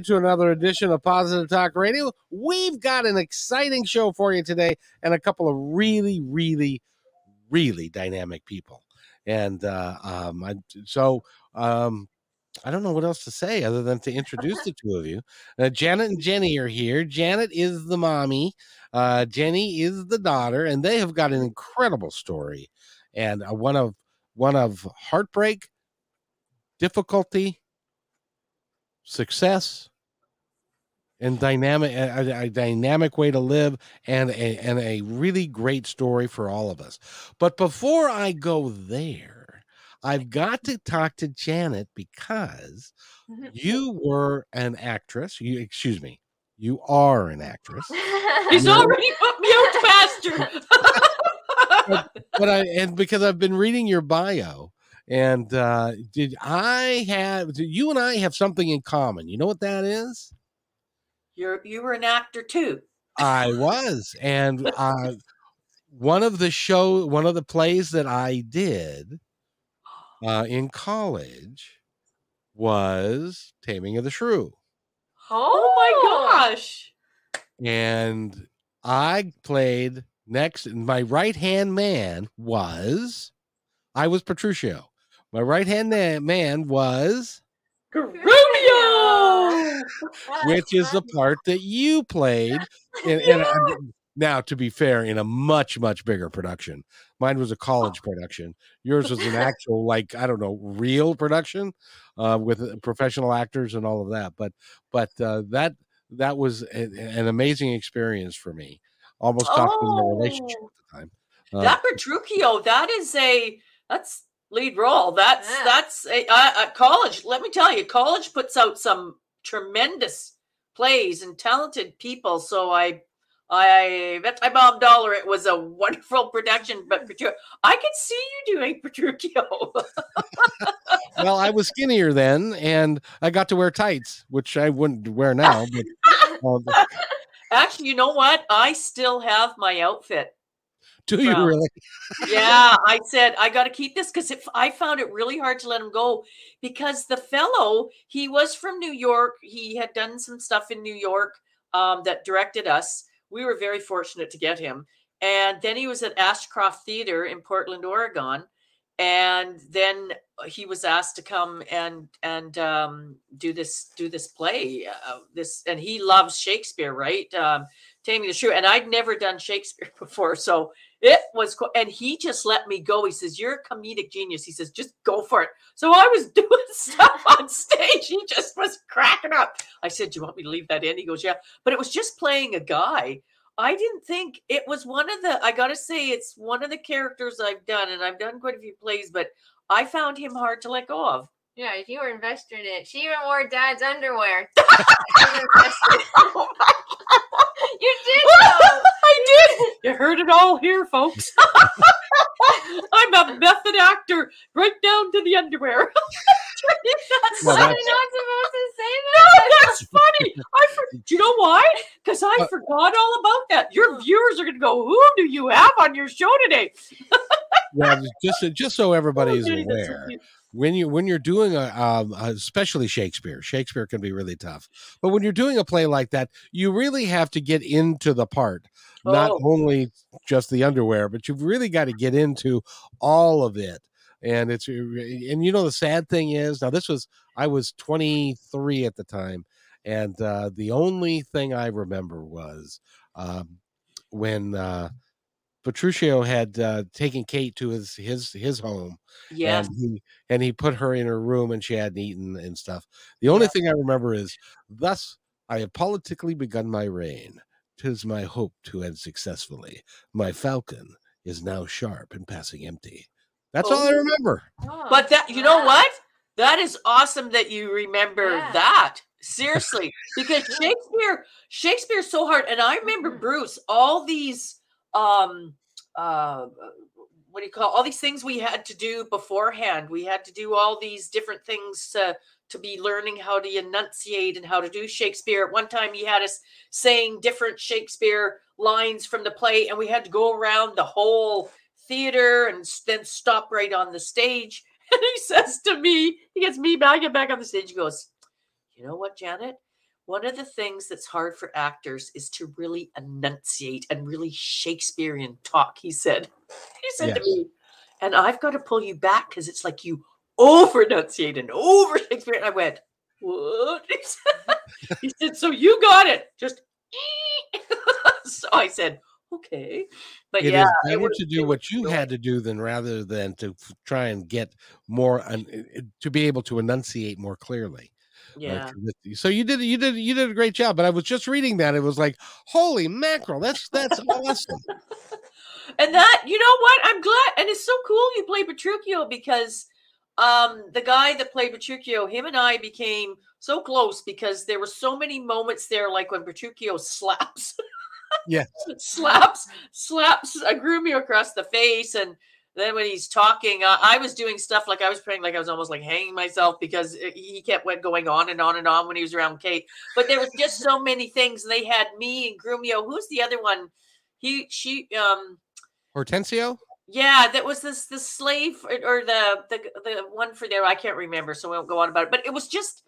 To another edition of Positive Talk Radio. We've got an exciting show for you today and a couple of really, really, really dynamic people. And uh, um, I, so um, I don't know what else to say other than to introduce the two of you. Uh, Janet and Jenny are here. Janet is the mommy, uh, Jenny is the daughter, and they have got an incredible story and uh, one of one of heartbreak, difficulty, success and dynamic a, a, dynamic way to live and a, and a really great story for all of us but before i go there i've got to talk to janet because Mm-hmm. you were an actress you excuse me you are an actress He's No. already put me out faster. but i and because i've been reading your bio and uh did i have did you and i have something in common you know what that is You're you were an actor too. I was, and uh, one of the show, one of the plays that I did uh, in college was Taming of the Shrew, Oh my gosh. and I played next. My right hand man was, I was Petruchio. My right hand man was, Grumio. which is the part that you played. And, and I- now, to be fair, in a much much bigger production. Mine was a college production. Yours was an actual, like I don't know, real production uh, with uh, professional actors and all of that. But but uh, that that was a- an amazing experience for me. Almost cost me my relationship Oh. at the time. Uh, that Petruchio, that is a that's lead role. That's Yeah. that's a, uh, uh, college. Let me tell you, college puts out some tremendous plays and talented people. So I, I bet my mom dollar it was a wonderful production. But Petruchio, I could see you doing Petruchio. well, I was skinnier then, and I got to wear tights, which I wouldn't wear now. But um, Actually, you know what? I still have my outfit. do you Well, really? yeah, I said I got to keep this because if I found it really hard to let him go because the fellow he was from New York. He had done some stuff in New York um, that directed us. We were very fortunate to get him, and then he was at Ashcroft Theater in Portland, Oregon, and then he was asked to come and and um, do this do this play. Uh, this and he loves Shakespeare, right? Um, Taming the Shrew, and I'd never done Shakespeare before, so it was cool. And he just let me go. He says, You're a comedic genius. He says, Just go for it. So I was doing stuff on stage. He just was cracking up. I said, Do you want me to leave that in? He goes, Yeah. But it was just playing a guy. I didn't think it was one of the, I got to say, it's one of the characters I've done. And I've done quite a few plays, but I found him hard to let go of. Yeah, if you were invested in it, she even wore dad's underwear. She was invested. Oh my you did though. I did. You heard it all here, folks. I'm a method actor, right down to the underwear. that's Well, You're that's- not supposed to say no, that. that's funny. I for, do you know why? Because I Uh, forgot all about that. Your viewers are going to go, "Who do you have on your show today?" Well, just so- just so everybody Oh, is Jenny, aware, when you when you're doing a um, especially Shakespeare, Shakespeare can be really tough. But when you're doing a play like that, you really have to get into the part, not Oh. only just the underwear, but you've really got to get into all of it. And it's and you know the sad thing is now this was I was 23 at the time, and uh, the only thing I remember was um, when uh, Petruchio had uh, taken Kate to his his his home, Yes. and he and he put her in her room, and she hadn't eaten and stuff. The only Yeah. thing I remember is, "Thus I have politically begun my reign. Tis my hope to end successfully. My falcon is now sharp and passing empty." That's all I Oh. remember. Oh, But that you know what? That is awesome that you remember Yeah. that. Seriously, because Shakespeare, Shakespeare's so hard. And I remember Mhm. Bruce, all these um uh what do you call all these things we had to do beforehand. We had to do all these different things to to be learning how to enunciate and how to do Shakespeare. At one time he had us saying different Shakespeare lines from the play, and we had to go around the whole theater and then stop right on the stage. And he says to me, he gets me back, I get back on the stage. He goes, You know what, Janet? One of the things that's hard for actors is to really enunciate and really Shakespearean talk, he said. He said to me, and I've got to pull you back because it's like you over enunciate and over Shakespeare. And I went, What? He said, So you got it. Just so I said, Okay. But It is yeah, it better to do what you had to do than rather than to f- try and get more un- uh, to be able to enunciate more clearly. Yeah. so you did you did you did a great job. But I was just reading that it was like, holy mackerel, that's that's awesome. And that, you know what? I'm glad. And it's so cool you play Petruchio because um the guy that played Petruchio, him and I became so close because there were so many moments there, like when Petruchio slaps, Yeah. slaps, slaps a Grumio across the face. And then when he's talking, uh, I was doing stuff like I was praying, like I was almost like hanging myself because he kept went going on and on and on when he was around Kate. But there was just so many things. And they had me and Grumio. Who's the other one? He, she, um, Hortensio? Yeah, that was this the slave or, or the the the one for there. I can't remember, so we won't go on about it. But it was just,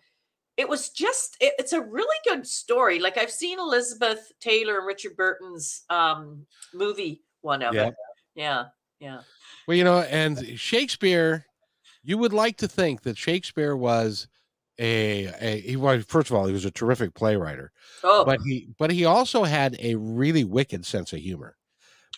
it was just, it- it's a really good story. Like I've seen Elizabeth Taylor and Richard Burton's um movie, one of Yeah. it. Yeah, yeah, Well, you know, and Shakespeare, you would like to think that Shakespeare was a, a he was first of all, he was a terrific playwright, Oh, but he but he also had a really wicked sense of humor.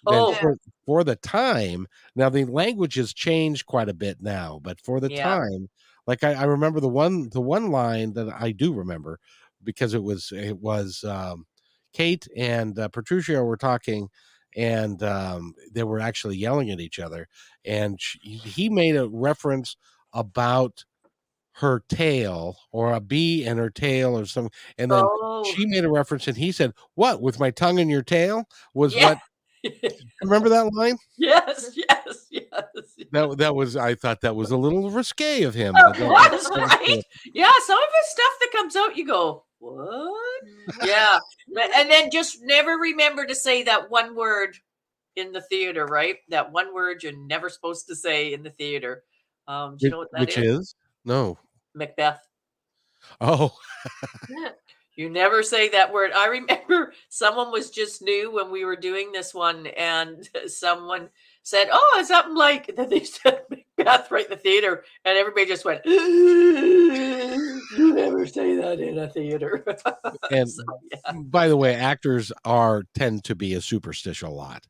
Oh. for, for the time, now the language has changed quite a bit now, but for the Yeah. time, like I, I remember the one the one line that I do remember because it was it was um, Kate and uh, Petruchio were talking, and um, they were actually yelling at each other, and she, he made a reference about her tail or a bee and her tail or something, and then oh, she made a reference, and he said, "What with my tongue in your tail?" Was Yeah. what remember that line? yes, yes, yes. That that was I thought that was a little risque of him. It was right. Yeah, some of his stuff that comes out, you go, what? yeah and then just never remember to say that one word in the theater right that one word you're never supposed to say in the theater um do you Which, know what that which is? is no. macbeth Oh, you never say that word. I remember someone was just new when we were doing this one and someone said oh it's something like then they said macbeth right in the theater and everybody just went you never say that in a theater and So, yeah. by the way, actors are tend to be a superstitious lot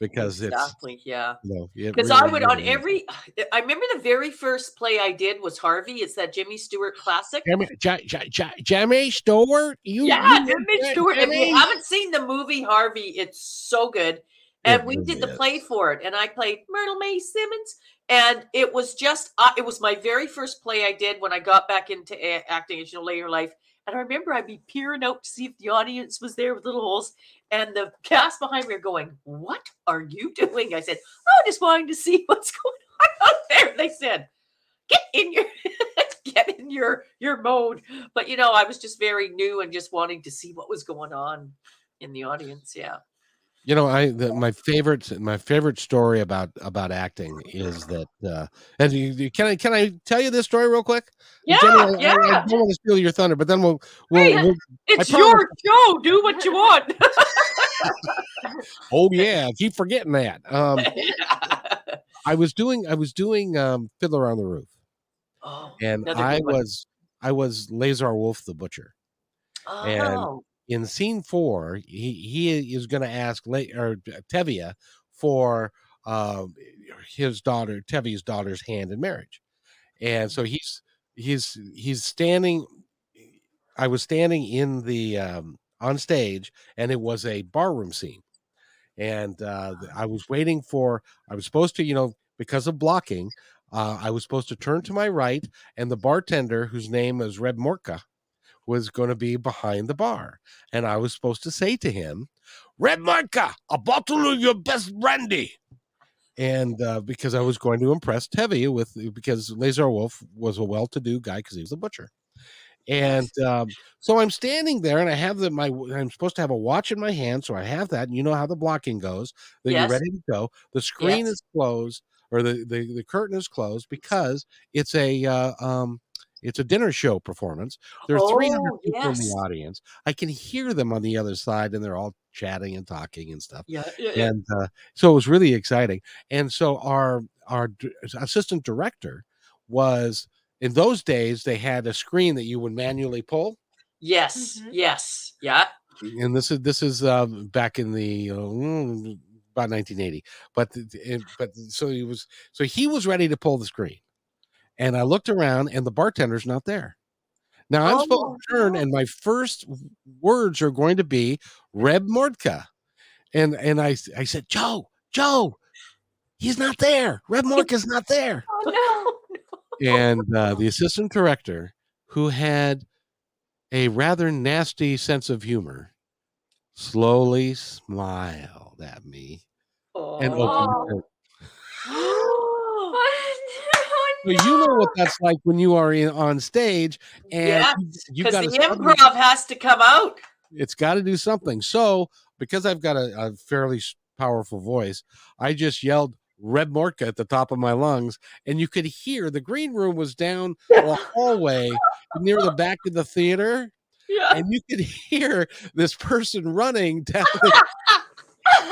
because it's exactly yeah you know it because I would on really is. every. I remember the very first play I did was Harvey. It's that Jimmy Stewart classic. Jimmy, J- J- J- Jimmy Stewart. You, yeah, you Jimmy Stewart. If you haven't seen the movie Harvey, it's so good. And It we did the play for it, and I played Myrtle Mae Simmons, and it was just uh, it was my very first play I did when I got back into a- acting, as you know, later life. And I remember I'd be peering out to see if the audience was there with little holes, and the cast behind me are going, "What are you doing?" I said, "Oh, just wanting to see what's going on out there." They said, "Get in your get in your your mode." But you know, I was just very new and just wanting to see what was going on in the audience. Yeah. You know, I the, my favorite my favorite story about about acting is that uh and you, you- can I can I tell you this story real quick? Yeah, Jenny, I, I- I don't want to steal your thunder, but then we'll we'll, Hey, we'll It's your show. Do what you want. oh yeah, keep forgetting that. Um I was doing I was doing um Fiddler on the Roof oh, and I was I was Lazar Wolf the butcher. and- oh, In scene 4, he he is going to ask La- or Tevye for uh, his daughter Tevye's daughter's hand in marriage, and so he's he's he's standing. I was standing in the um, on stage, and it was a barroom scene, and uh, I was waiting for. I was supposed to, you know, because of blocking, uh, I was supposed to turn to my right, and the bartender, whose name is Reb Mordcha, was going to be behind the bar, and I was supposed to say to him, Reb Mordcha, a bottle of your best brandy." And uh, because I was going to impress Tevye with because Lazar Wolf was a well-to-do guy because he was a butcher, and um, so I'm standing there, and I have the my. I'm supposed to have a watch in my hand, so I have that. And you know how the blocking goes. That Yes. you're ready to go. The screen Yes. is closed, or the, the the curtain is closed because it's a uh, um it's a dinner show performance. There are 300 Oh, people in the audience. I can hear them on the other side, and they're all chatting and talking and stuff Yeah, yeah, yeah. and uh, so it was really exciting. And so our our d- assistant director was in those days they had a screen that you would manually pull, Yes, Mhm. yes, yeah. and this is this is um, back in the uh, about 1980. But th- it, but so he was so he was ready to pull the screen, and I looked around and the bartender's not there. Now I'm supposed Oh, to turn, and my first words are going to be Reb Mordcha, and and I I said Joe Joe, he's not there. Reb Mordcha's not there. Oh no! And uh, the assistant director, who had a rather nasty sense of humor, slowly smiled at me and opened Oh. the curtain. no! What? So you know what that's like when you are in on stage and you, got the improv has to come out. it's got to do something. So because I've got a, a fairly powerful voice, I just yelled Reb Mordcha at the top of my lungs, and you could hear the green room was down a hallway near the back of the theater, Yeah. and you could hear this person running down,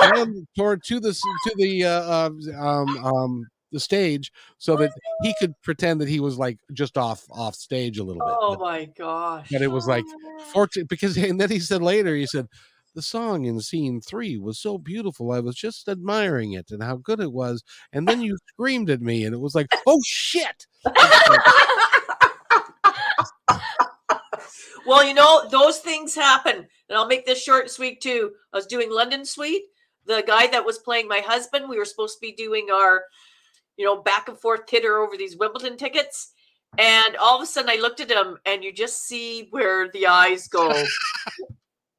down toward to the to the uh, um, um, um, the stage so that he could pretend that he was like just off off stage a little bit. Oh But- my gosh. but it was like oh. fortunate because and then he said later he said the song in scene three was so beautiful i was just admiring it and how good it was and then you screamed at me and it was like oh shit Well, you know, those things happen. And I'll make this short and sweet too. I was doing London Suite. The guy that was playing my husband, we were supposed to be doing our, you know, back and forth titter over these Wimbledon tickets. And all of a sudden I looked at him and you just see where the eyes go. uh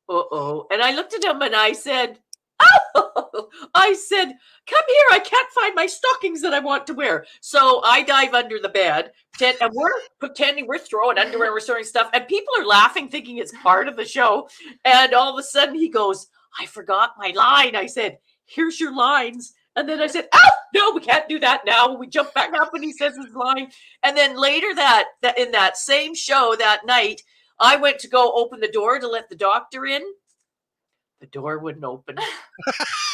oh. And I looked at him and I said, Oh, I said, come here. I can't find my stockings that I want to wear. So I dive under the bed, pretend, and we're pretending we're throwing underwear, we're throwing stuff, and people are laughing, thinking it's part of the show. And all of a sudden he goes, I forgot my line. I said, Here's your lines. And then I said, Oh, no, we can't do that now. We jump back up and he says his line. And then later that, that in that same show that night, I went to go open the door to let the doctor in. The door wouldn't open.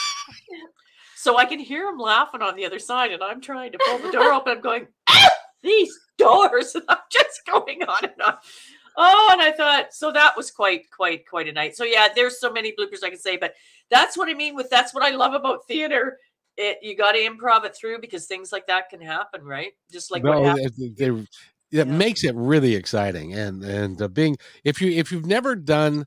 so I can hear him laughing on the other side, and I'm trying to pull the door open. I'm going, "Ah, these doors. And I'm just going on and on. Oh, and I thought, so that was quite, quite, quite a night. So yeah, there's so many bloopers I can say, but that's what I mean with that's what I love about theater. It you got to improv it through because things like that can happen, right? Just like what no, happened. it, they, it Yeah. makes it really exciting and and uh, being if you if you've never done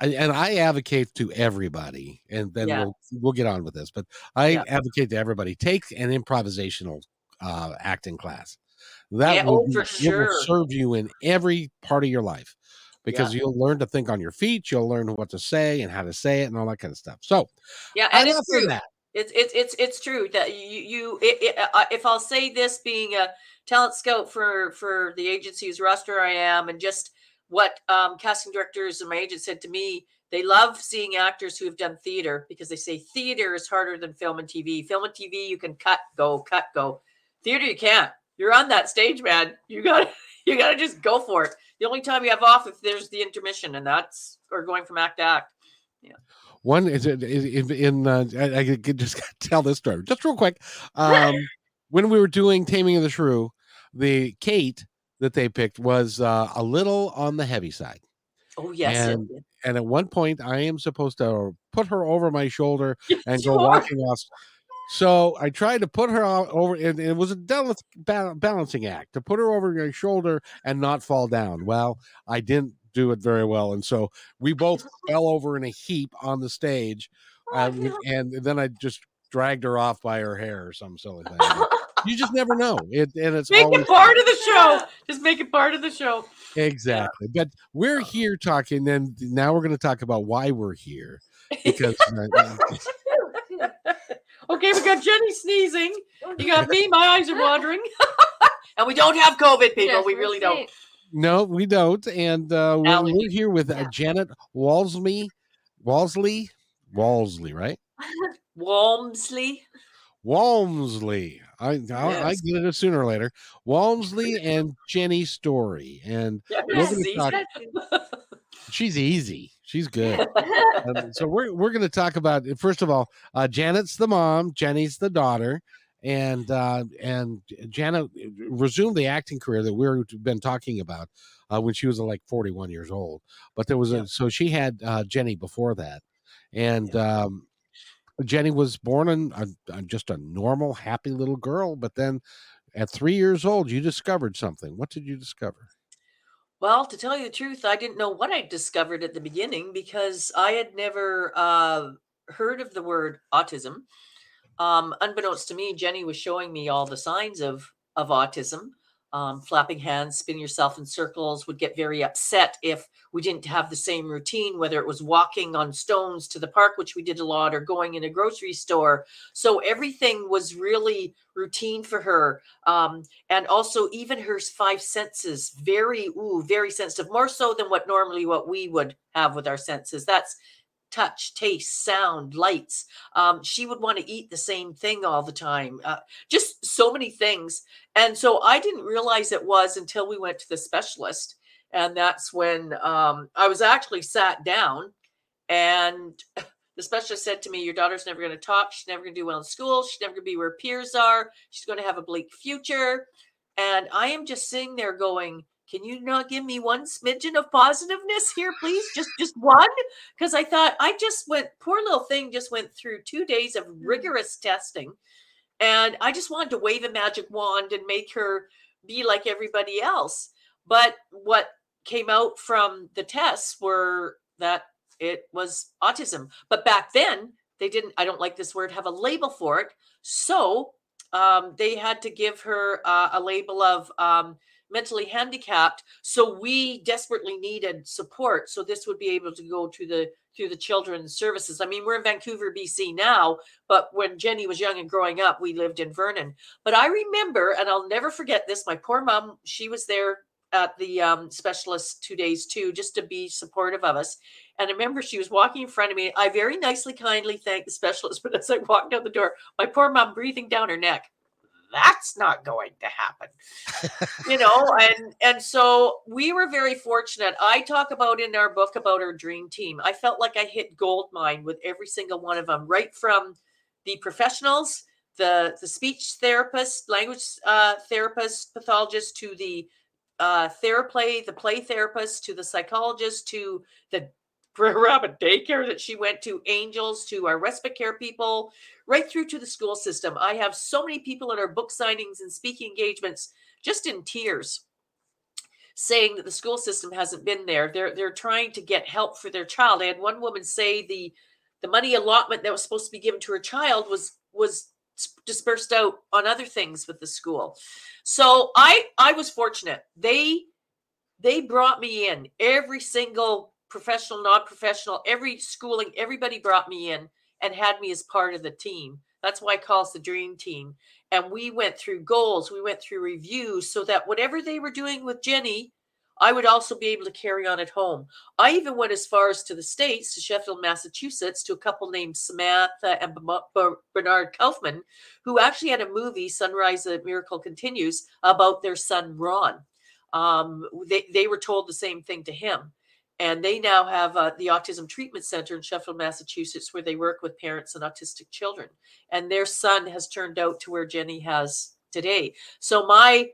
and I advocate to everybody, and then Yeah. we'll we'll get on with this. But I Yeah. advocate to everybody take an improvisational uh, acting class. That Yeah, will, oh, it will serve you in every part of your life because you'll learn to think on your feet. You'll learn what to say and how to say it and all that kind of stuff. So Yeah, and it's true. that. It's it's it's it's true that you you it, it, uh, if I'll say this being a talent scout for for the agency whose roster I am and just what um, casting directors and my agent said to me they love seeing actors who have done theater because they say theater is harder than film and TV. Film and TV you can cut go cut go. Theater you can't. You're on that stage, man. You got you got to just go for it. The only time you have off if there's the intermission and that's or going from act to act. One is it is in, in uh, I, I could just tell this story just real quick. Um, when we were doing Taming of the Shrew, the Kate that they picked was uh, a little on the heavy side. Oh yes, And-. And at one point, I am supposed to put her over my shoulder and You go are. walking off. So I tried to put her over, and it was a delicate balancing act to put her over your shoulder and not fall down. Well, I didn't do it very well, and so we both fell over in a heap on the stage, um, and then I just dragged her off by her hair or some silly thing. you just never know. It and it's Make it part of the show. Just make it part of the show. exactly. But we're here talking, and now we're going to talk about why we're here because. uh, okay, we got Jenny sneezing. You got me. My eyes are watering. and we don't have COVID, people. Yes, we we're really don't. No, we don't. And uh, we're, we're here with uh, Janet Walsley. Walsley? Walsley, right? Walmsley. Walmsley. I, I, I get it sooner or later. Walmsley and Jenny Story. And Yeah, We're gonna talk- she's easy. She's good. Um, so we're we're going to talk about first of all, uh, Janet's the mom, Jenny's the daughter, and uh, and Jana resumed the acting career that we've been talking about uh, when she was like 41 years old. But there was Yeah. a so she had uh, Jenny before that, and um, Jenny was born in a, a- just a normal, happy little girl. But then at three years old, you discovered something. What did you discover? Well, to tell you the truth, I didn't know what I discovered at the beginning because I had never uh, heard of the word autism. Um, unbeknownst to me, Jenny was showing me all the signs of of autism. Um, flapping hands, spin yourself in circles, would get very upset if we didn't have the same routine, whether it was walking on stones to the park, which we did a lot, or going in a grocery store. So everything was really routine for her. Um, and also even her five senses very ooh very sensitive more so than what normally what we would have with our senses that's touch taste sound lights um, she would want to eat the same thing all the time uh, just so many things. And so i didn't realize it was until we went to the specialist and that's when um, i was actually sat down and the specialist said to me your daughter's never going to talk she's never going to do well in school she's never going to be where peers are she's going to have a bleak future. And I am just sitting there going, can you not give me one smidgen of positiveness here, please? Just just one? Because I thought I just went, poor little thing just went through two days of rigorous testing. And I just wanted to wave a magic wand and make her be like everybody else. But what came out from the tests were that it was autism. But back then, they didn't, I don't like this word, have a label for it. So um, they had to give her uh, a label of um, mentally handicapped. So we desperately needed support. So this would be able to go to the through the children's services. I mean, we're in Vancouver, BC now, but when Jenny was young and growing up, we lived in Vernon. But I remember, and I'll never forget this. My poor mom, she was there at the um, specialist two days too, just to be supportive of us. And I remember she was walking in front of me. I very nicely, kindly thanked the specialist, but as I walked out the door, my poor mom breathing down her neck. That's not going to happen, you know. And and so we were very fortunate. I talk about in our book about our dream team. I felt like I hit gold mine with every single one of them, right from the professionals, the the speech therapist, language uh, therapist, pathologist, to the uh, theraplay, the play therapist, to the psychologist, to the rabbit daycare that she went to, angels, to our respite care people, right through to the school system. I have so many people at our book signings and speaking engagements just in tears saying that the school system hasn't been there. They're they're trying to get help for their child. I had one woman say the the money allotment that was supposed to be given to her child was was dispersed out on other things with the school. So I I was fortunate. They they brought me in every single professional non-professional every schooling everybody brought me in and had me as part of the team. That's why i call us the dream team. And we went through goals we went through reviews so that whatever they were doing with jenny i would also be able to carry on at home. I even went as far as to the states to sheffield massachusetts to a couple named samantha and bernard kaufman who actually had a movie Son-Rise the miracle continues about their son Raun. Um, they, they were told the same thing to him and they now have uh, the autism treatment center in sheffield massachusetts where they work with parents and autistic children and their son has turned out to where jenny has today. So my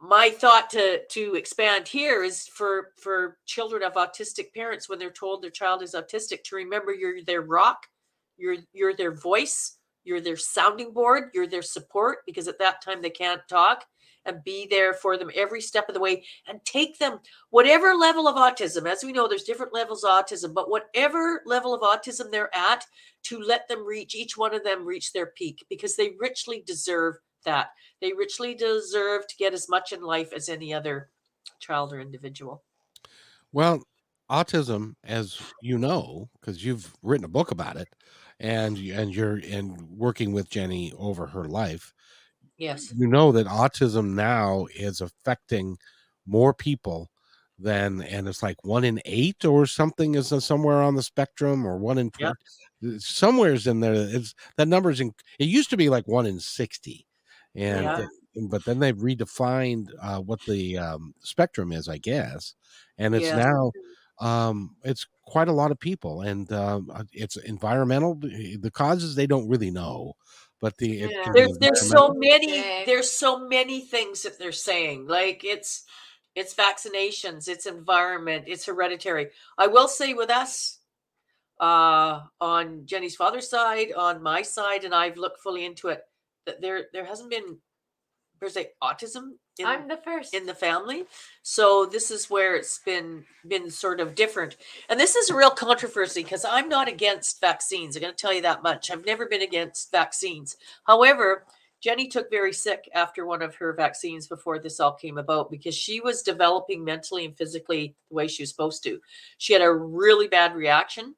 my thought to to expand here is for for children of autistic parents when they're told their child is autistic to remember you're their rock you're you're their voice you're their sounding board, you're their support because at that time they can't talk and be there for them every step of the way and take them whatever level of autism as we know there's different levels of autism but whatever level of autism they're at to let them reach each one of them reach their peak because they richly deserve that. They richly deserve to get as much in life as any other child or individual. Well, autism, as you know, because you've written a book about it, and and you're and working with Jenny over her life, yes you know that autism now is affecting more people than, and it's like one in eight or something is uh, somewhere on the spectrum, or one in tw- somewhere's in there. It's that number's in. It used to be like one in sixty, and Yeah. but then they've redefined uh, what the um, spectrum is, I guess, and it's Yeah. now um it's quite a lot of people and um uh, it's environmental the causes they don't really know but the Yeah. there's there's so many there's so many things that they're saying like it's it's vaccinations it's environment it's hereditary i will say with us uh on jenny's father's side on my side and i've looked fully into it that there there hasn't been per se autism in, I'm the first. in the family so this is where it's been been sort of different. And this is a real controversy because i'm not against vaccines i'm going to tell you that much. I've never been against vaccines. However jenny took very sick after one of her vaccines before this all came about because she was developing mentally and physically the way she was supposed to. She had a really bad reaction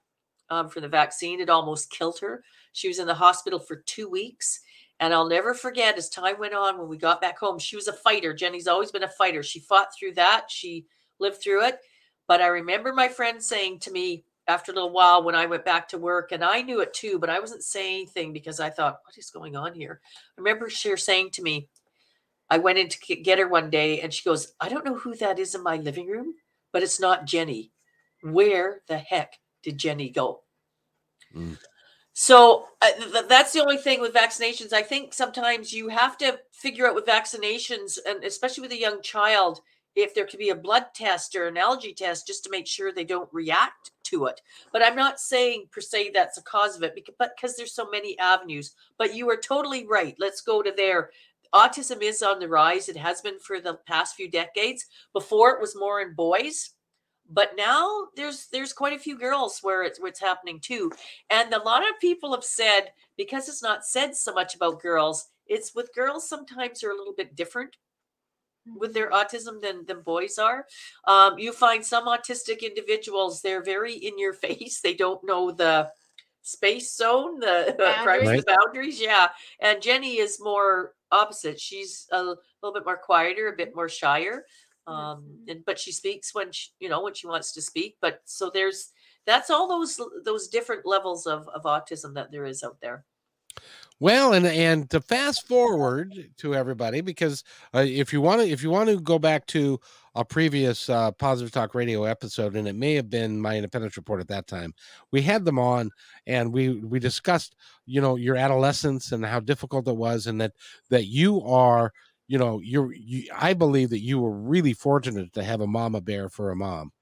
um, from the vaccine it almost killed her. She was in the hospital for two weeks and I'll never forget as time went on when we got back home, she was a fighter. Jenny's always been a fighter. She fought through that, she lived through it. But I remember my friend saying to me after a little while when I went back to work, and I knew it too, but I wasn't saying anything because I thought, what is going on here? I remember her saying to me, I went in to get- her one day, and she goes, I don't know who that is in my living room, but it's not Jenny. Where the heck did Jenny go? Mm. So uh, th- th- that's the only thing with vaccinations. I think sometimes you have to figure out with vaccinations, and especially with a young child, if there could be a blood test or an allergy test just to make sure they don't react to it. But I'm not saying per se that's a cause of it, because, but because there's so many avenues. But you are totally right. Let's go to there. Autism is on the rise. It has been for the past few decades. Before it was more in boys, but now there's there's quite a few girls where it's what's happening too. And a lot of people have said because it's not said so much about girls, it's with girls sometimes they are a little bit different with their autism than than boys are. Um, you find some autistic individuals they're very in your face. They don't know the space zone, the privacy, Boundaries. the boundaries. Yeah, and Jenny is more opposite. She's a little bit more quieter, a bit more shyer. Um, and but she speaks when she, you know when she wants to speak. But so there's that's all those those different levels of of autism that there is out there. well and and to fast forward to everybody because uh, if you want to if you want to go back to a previous uh, positive talk radio episode and it may have been my independence report at that time we had them on and we we discussed you know your adolescence and how difficult it was and that that you are you know you're you, i believe that you were really fortunate to have a mama bear for a mom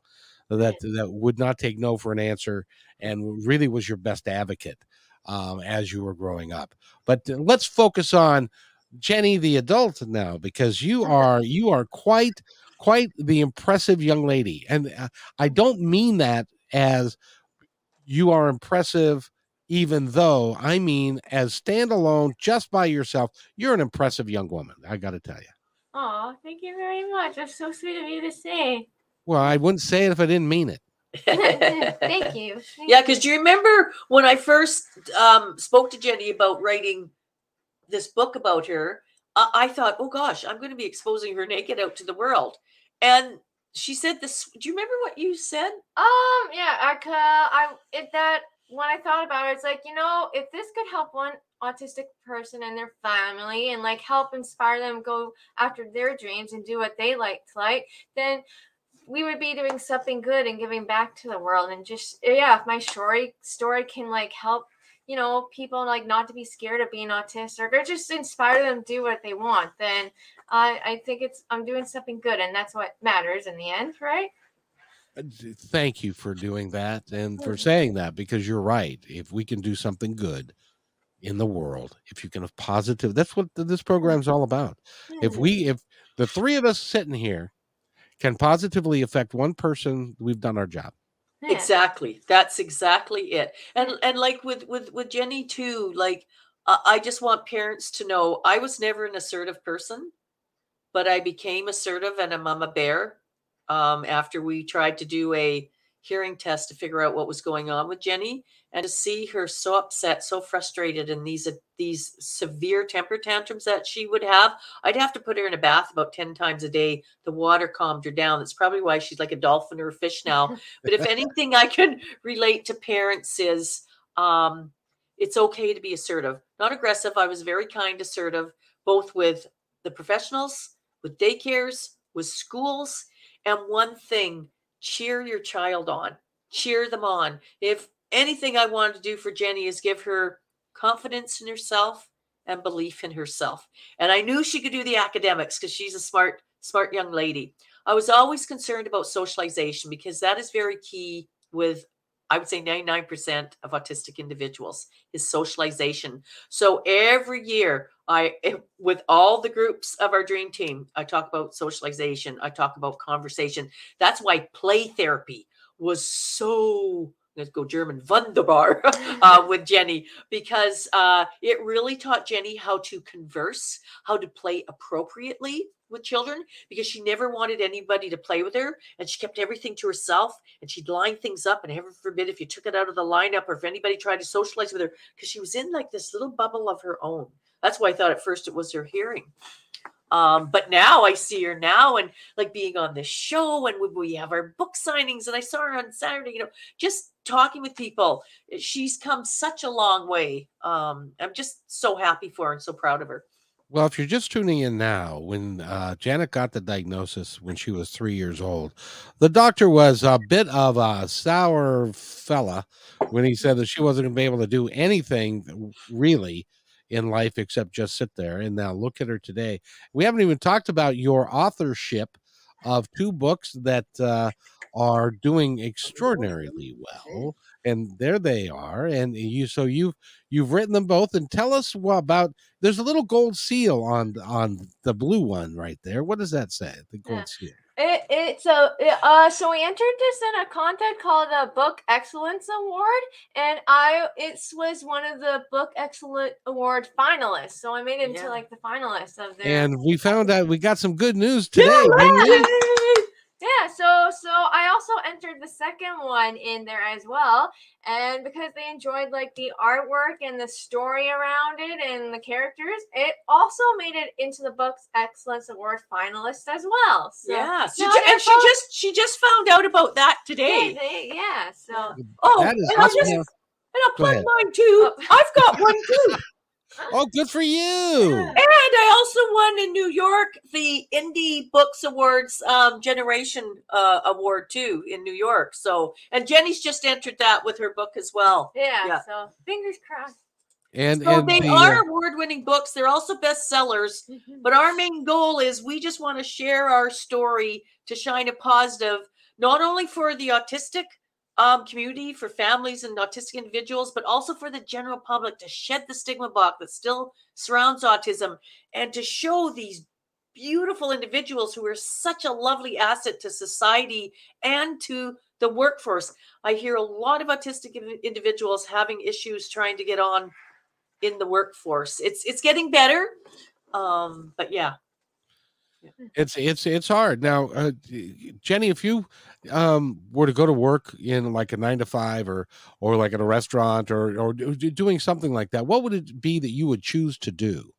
that that would not take no for an answer and really was your best advocate um, as you were growing up. But uh, let's focus on jenny the adult now because you are you are quite quite the impressive young lady. And uh, i don't mean that as you are impressive even though i mean as standalone just by yourself you're an impressive young woman i gotta tell you Aw, thank you very much. That's so sweet of you to say. well i wouldn't say it if i didn't mean it thank you. Thank Yeah, because do you remember when I first um, spoke to Jenny about writing this book about her? I, I thought, oh gosh, I'm going to be exposing her naked out to the world. And she said this. Do you remember what you said? Um, yeah, I ca- I it that when I thought about it, it's like, you know, if this could help one autistic person and their family and like help inspire them go after their dreams and do what they like like, then we would be doing something good and giving back to the world and just yeah, if my story story can like help you know people like not to be scared of being autistic or just inspire them to do what they want then I I think it's I'm doing something good and that's what matters in the end right thank you for doing that and for Mhm. saying that because you're right if we can do something good in the world if you can have positive that's what th- this program's all about. If we if the three of us sitting here can positively affect one person we've done our job. Exactly that's exactly it. And and like with with with jenny too like uh, i just want parents to know i was never an assertive person but i became assertive and a mama bear um, after we tried to do a hearing test to figure out what was going on with jenny and to see her so upset so frustrated and these uh, these severe temper tantrums that she would have i'd have to put her in a bath about 10 times a day the water calmed her down that's probably why she's like a dolphin or a fish now but if anything I could relate to parents is um, it's okay to be assertive, not aggressive. I was very kind, assertive, both with the professionals, with daycares, with schools. And one thing, cheer your child on, cheer them on. If anything I wanted to do for Jenny is give her confidence in herself and belief in herself. And I knew she could do the academics because she's a smart, smart young lady. I was always concerned about socialization because that is very key with, I would say, 99% of autistic individuals is socialization. So every year, I, with all the groups of our dream team, I talk about socialization, I talk about conversation. That's why play therapy was so. Let's go German wunderbar uh, with Jenny because uh, it really taught Jenny how to converse, how to play appropriately with children because she never wanted anybody to play with her and she kept everything to herself and she'd line things up and heaven forbid if you took it out of the lineup or if anybody tried to socialize with her because she was in like this little bubble of her own. That's why i thought at first it was her hearing um, but now I see her now and like being on the show and we have our book signings and I saw her on Saturday, you know, just talking with people. She's come such a long way. Um, I'm just so happy for her and so proud of her. Well, if you're just tuning in now, when uh, Janet got the diagnosis when she was three years old, the doctor was a bit of a sour fella when he said that she wasn't going to be able to do anything really in life except just sit there. And now look at her today. We haven't even talked about your authorship of two books that uh, are doing extraordinarily well and there they are and you so you've you've written them both and tell us about there's a little gold seal on on the blue one right there what does that say the gold Yeah. seal It, it's a it, uh so we entered this in a contest called the Book Excellence Award, and I it was one of the Book Excellence Award finalists. So I made it into like the finalists of their. and we found out we got some good news today? Yeah, so so I also entered the second one in there as well, and because they enjoyed like the artwork and the story around it and the characters, it also made it into the Book's Excellence Award finalist as well. So, yeah. She no, ju- they're and she just she just found out about that yeah, today. they, yeah. So Oh, that is oh, and I'll just and I'll Go plug mine too. Oh. I've got one too. Oh good for you And I also won in New York the Indie Books Awards um, Generation uh, Award too in New York. So, and Jenny's just entered that with her book as well. yeah, Yeah. so fingers crossed. and So and they the, are award-winning books. They're also bestsellers. But our main goal is we just want to share our story to shine a positive, not only for the autistic um, community, for families and autistic individuals, but also for the general public to shed the stigma block that still surrounds autism and to show these beautiful individuals who are such a lovely asset to society and to the workforce. I hear a lot of autistic individuals having issues trying to get on in the workforce. It's it's getting better. Um, but yeah. It's it's it's hard now uh, jenny if you um were to go to work in like a nine to five or or like at a restaurant or or doing something like that what would it be that you would choose to do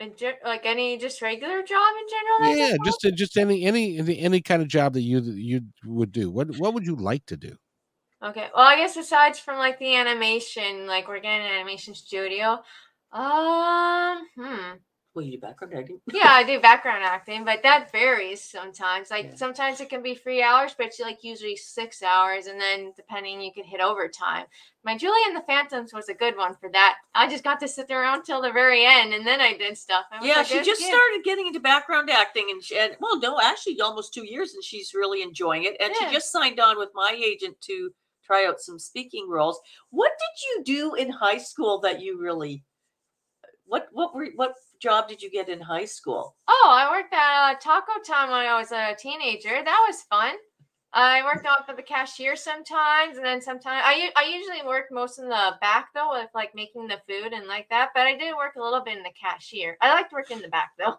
And like any just regular job in general. yeah just just any any any any kind of job that you you would do what what would you like to do Okay. Well, I guess besides from like the animation, like we're getting an animation studio. Um, hmm. Will you do background acting? Yeah, I do background acting, but that varies sometimes. Like Yeah. sometimes it can be three hours, but it's like usually six hours, and then depending, you can hit overtime. My Julie and the Phantoms was a good one for that. I just got to sit there around till the very end, and then I did stuff. It was Yeah, a she just gig. started getting into background acting, and, she, and well, no, actually, almost two years, and she's really enjoying it. And Yeah. she just signed on with my agent to try out some speaking roles. What did you do in high school that you really what what were what job did you get in high school? Oh, I worked at uh, Taco Town when I was a teenager. That was fun. I worked out for the cashier sometimes, and then sometimes I I usually work most in the back though, with like making the food and like that. But I did work a little bit in the cashier. I liked working in the back though.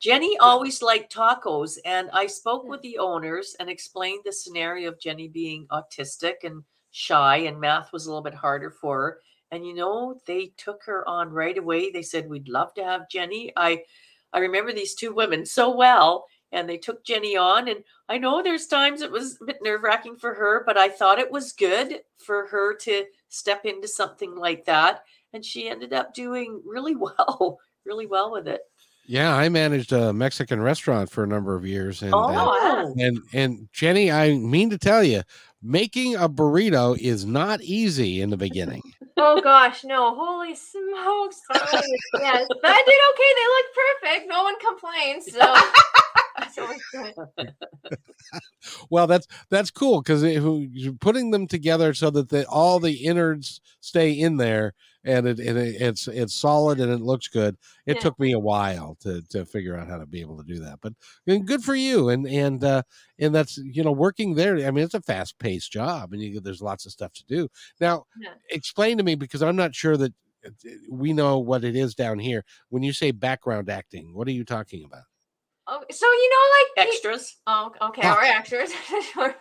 Jenny always liked tacos, and I spoke with the owners and explained the scenario of Jenny being autistic and shy, and math was a little bit harder for her. And you know, they took her on right away. They said, "We'd love to have Jenny." I I remember these two women so well, and they took Jenny on. And I know there's times it was a bit nerve wracking for her, but I thought it was good for her to step into something like that. And she ended up doing really well, really well with it. Yeah, I managed a Mexican restaurant for a number of years, and uh, Oh, and, and and Jenny, I mean to tell you, making a burrito is not easy in the beginning. Oh gosh, no! Holy smokes! Yes, but I did okay. They look perfect. No one complains. So that's always good. well, that's that's cool because putting them together so that the, all the innards stay in there and it, it, it's it's solid and it looks good. It Yeah. took me a while to to figure out how to be able to do that, but and good for you. And and uh, and that's you know working there. I mean, it's a fast paced job, and you, there's lots of stuff to do. Now, Yeah. explain to me because I'm not sure that uh, we know what it is down here. When you say background acting, what are you talking about? Oh, so you know, like extras. Oh, okay, Ah. or extras. Sure.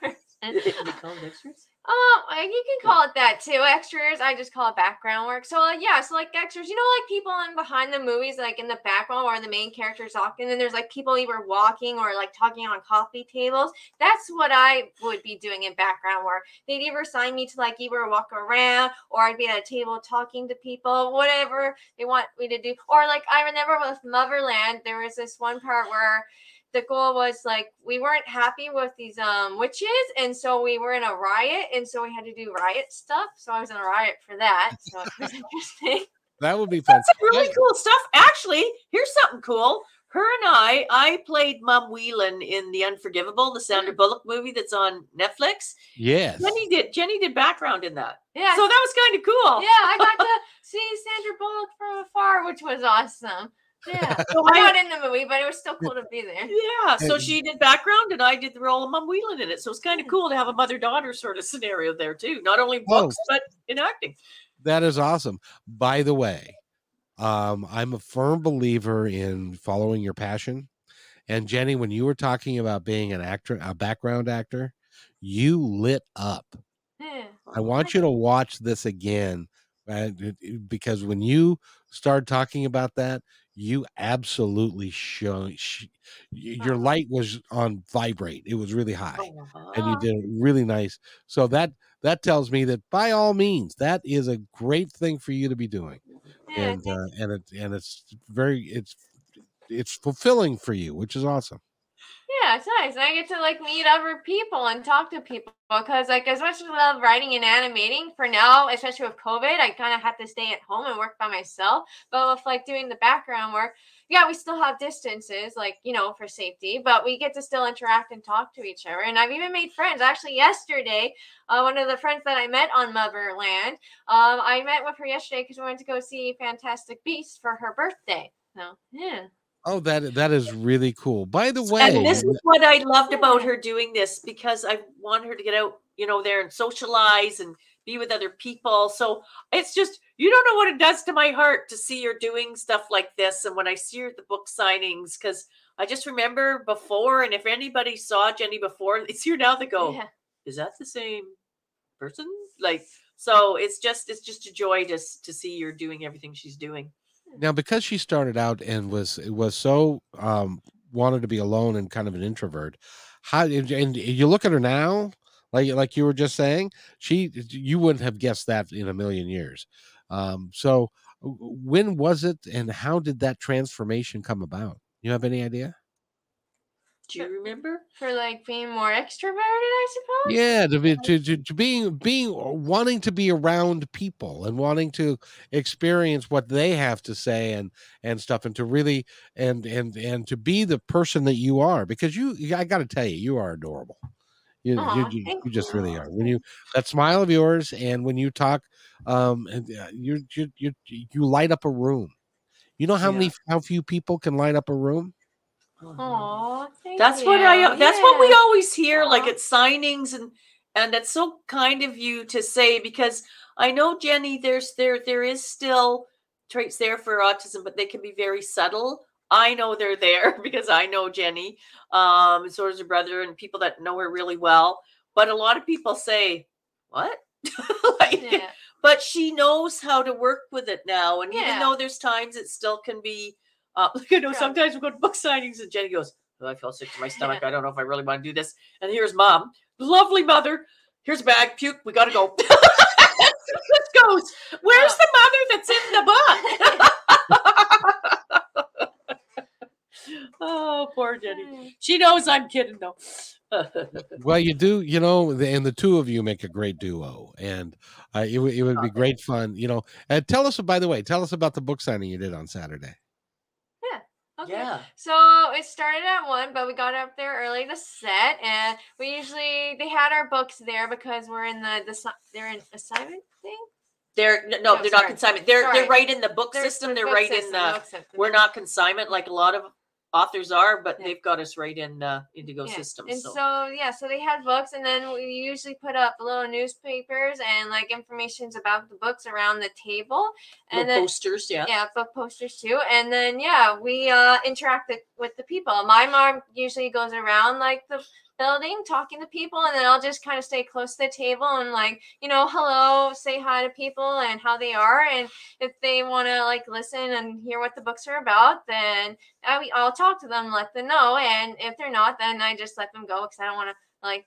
Call them extras. Uh, oh, like, you can call it that too. Extras, I just call it background work. So like, yeah, so like extras, you know, like people in behind the movies, like in the background where the main characters talking, and then there's like people either walking or like talking on coffee tables. That's what I would be doing in background work. They'd either assign me to like either walk around or I'd be at a table talking to people, whatever they want me to do. Or like I remember with Motherland, there was this one part where the goal was like we weren't happy with these um witches and so we were in a riot and so we had to do riot stuff so i was in a riot for that so it was interesting That would be fun. That's really cool stuff. Actually, here's something cool. Her and I, I played Mum Whelan in The Unforgivable, the Sandra Bullock movie that's on Netflix. Yes. Jenny did Jenny did background in that. yeah So that was kind of cool. yeah i got to see sandra bullock from afar which was awesome yeah So I'm not in the movie but it was still cool to be there Yeah, so she did background and I did the role of Mum Whelan in it. So it's kind of cool to have a mother daughter sort of scenario there too. Not only in Oh. books, but in acting. That is awesome. By the way, um, I'm a firm believer in following your passion. And Jenny, when you were talking about being an actor, a background actor, you lit up. yeah I want you to watch this again uh, it- it- because when you start talking about that, you absolutely show sh- your light was on vibrate. It was really high and you Oh. did it really nice. So that that tells me that by all means, that is a great thing for you to be doing, and uh, and it and it's very it's it's fulfilling for you, which is awesome. Yeah, it's nice. And I get to like meet other people and talk to people because like as much as I love writing and animating for now, especially with COVID, I kind of have to stay at home and work by myself. But with like doing the background work, yeah, we still have distances, like you know, for safety, but we get to still interact and talk to each other. And I've even made friends. Actually, yesterday, uh, one of the friends that I met on Motherland, um, I met with her yesterday because we went to go see Fantastic Beasts for her birthday. So yeah. Oh, that that is really cool. By the way, And this is what I loved about her doing this because I want her to get out, you know, there and socialize and be with other people. So it's just you don't know what it does to my heart to see her doing stuff like this. And when I see her at the book signings, because I just remember before, and if anybody saw Jenny before, it's here now. They go, yeah. "Is that the same person?" Like, so it's just it's just a joy to to see her doing everything she's doing. Now because she started out and was was so um wanted to be alone and kind of an introvert. How and you look at her now, like like you were just saying, she you wouldn't have guessed that in a million years. Um, so when was it, and how did that transformation come about? You have any idea? Do you remember? For like being more extroverted, I suppose. Yeah, to be to, to, to being being wanting to be around people and wanting to experience what they have to say and and stuff and to really and and and to be the person that you are because you I got to tell you you are adorable. You, Aw, you, you, you just you. really are. When you that smile of yours, and when you talk, um, and, uh, you you you you light up a room. You know how Yeah. many how few people can light up a room? That's what I. you. That's what we always hear, like at signings, and and that's so kind of you to say because I know Jenny. There's there there is still traits there for autism, but they can be very subtle. I know they're there because I know Jenny. Um, so does her brother and people that know her really well. But a lot of people say, "What?" like, Yeah. but she knows how to work with it now. And even though there's times it still can be, uh, you know, Yeah. sometimes we go to book signings and Jenny goes, oh, I feel sick to my stomach. I don't know if I really want to do this. And here's mom, lovely mother. Here's a bag, puke. We got to go. Let's goes. Where's the mother that's in the book? oh, poor Jenny. She knows I'm kidding though. Well, you do, you know, the, and the two of you make a great duo, and uh, it, would- it would be great fun, you know. And tell us, by the way, tell us about the book signing you did on Saturday. Okay. yeah. So it started at one, but we got up there early to set, and we usually they had our books there because we're in the the they're in assignment thing. They're no, No, they're not consignment. They're Sorry. they're right in the book They're system. the They're book right system, in the. We're not consignment like a lot of authors are, but Yeah. they've got us right in uh, Indigo Yeah. system. And So, so. yeah, so they had books, and then we usually put up little newspapers and like informations about the books around the table, and then posters, yeah. yeah, book posters too. And then yeah, we uh interact with- with the people. My mom usually goes around like the building talking to people and then I'll just kind of stay close to the table and like, you know, hello, say hi to people and how they are and if they want to like listen and hear what the books are about, then I, I'll talk to them, let them know and if they're not, then I just let them go cuz I don't want to like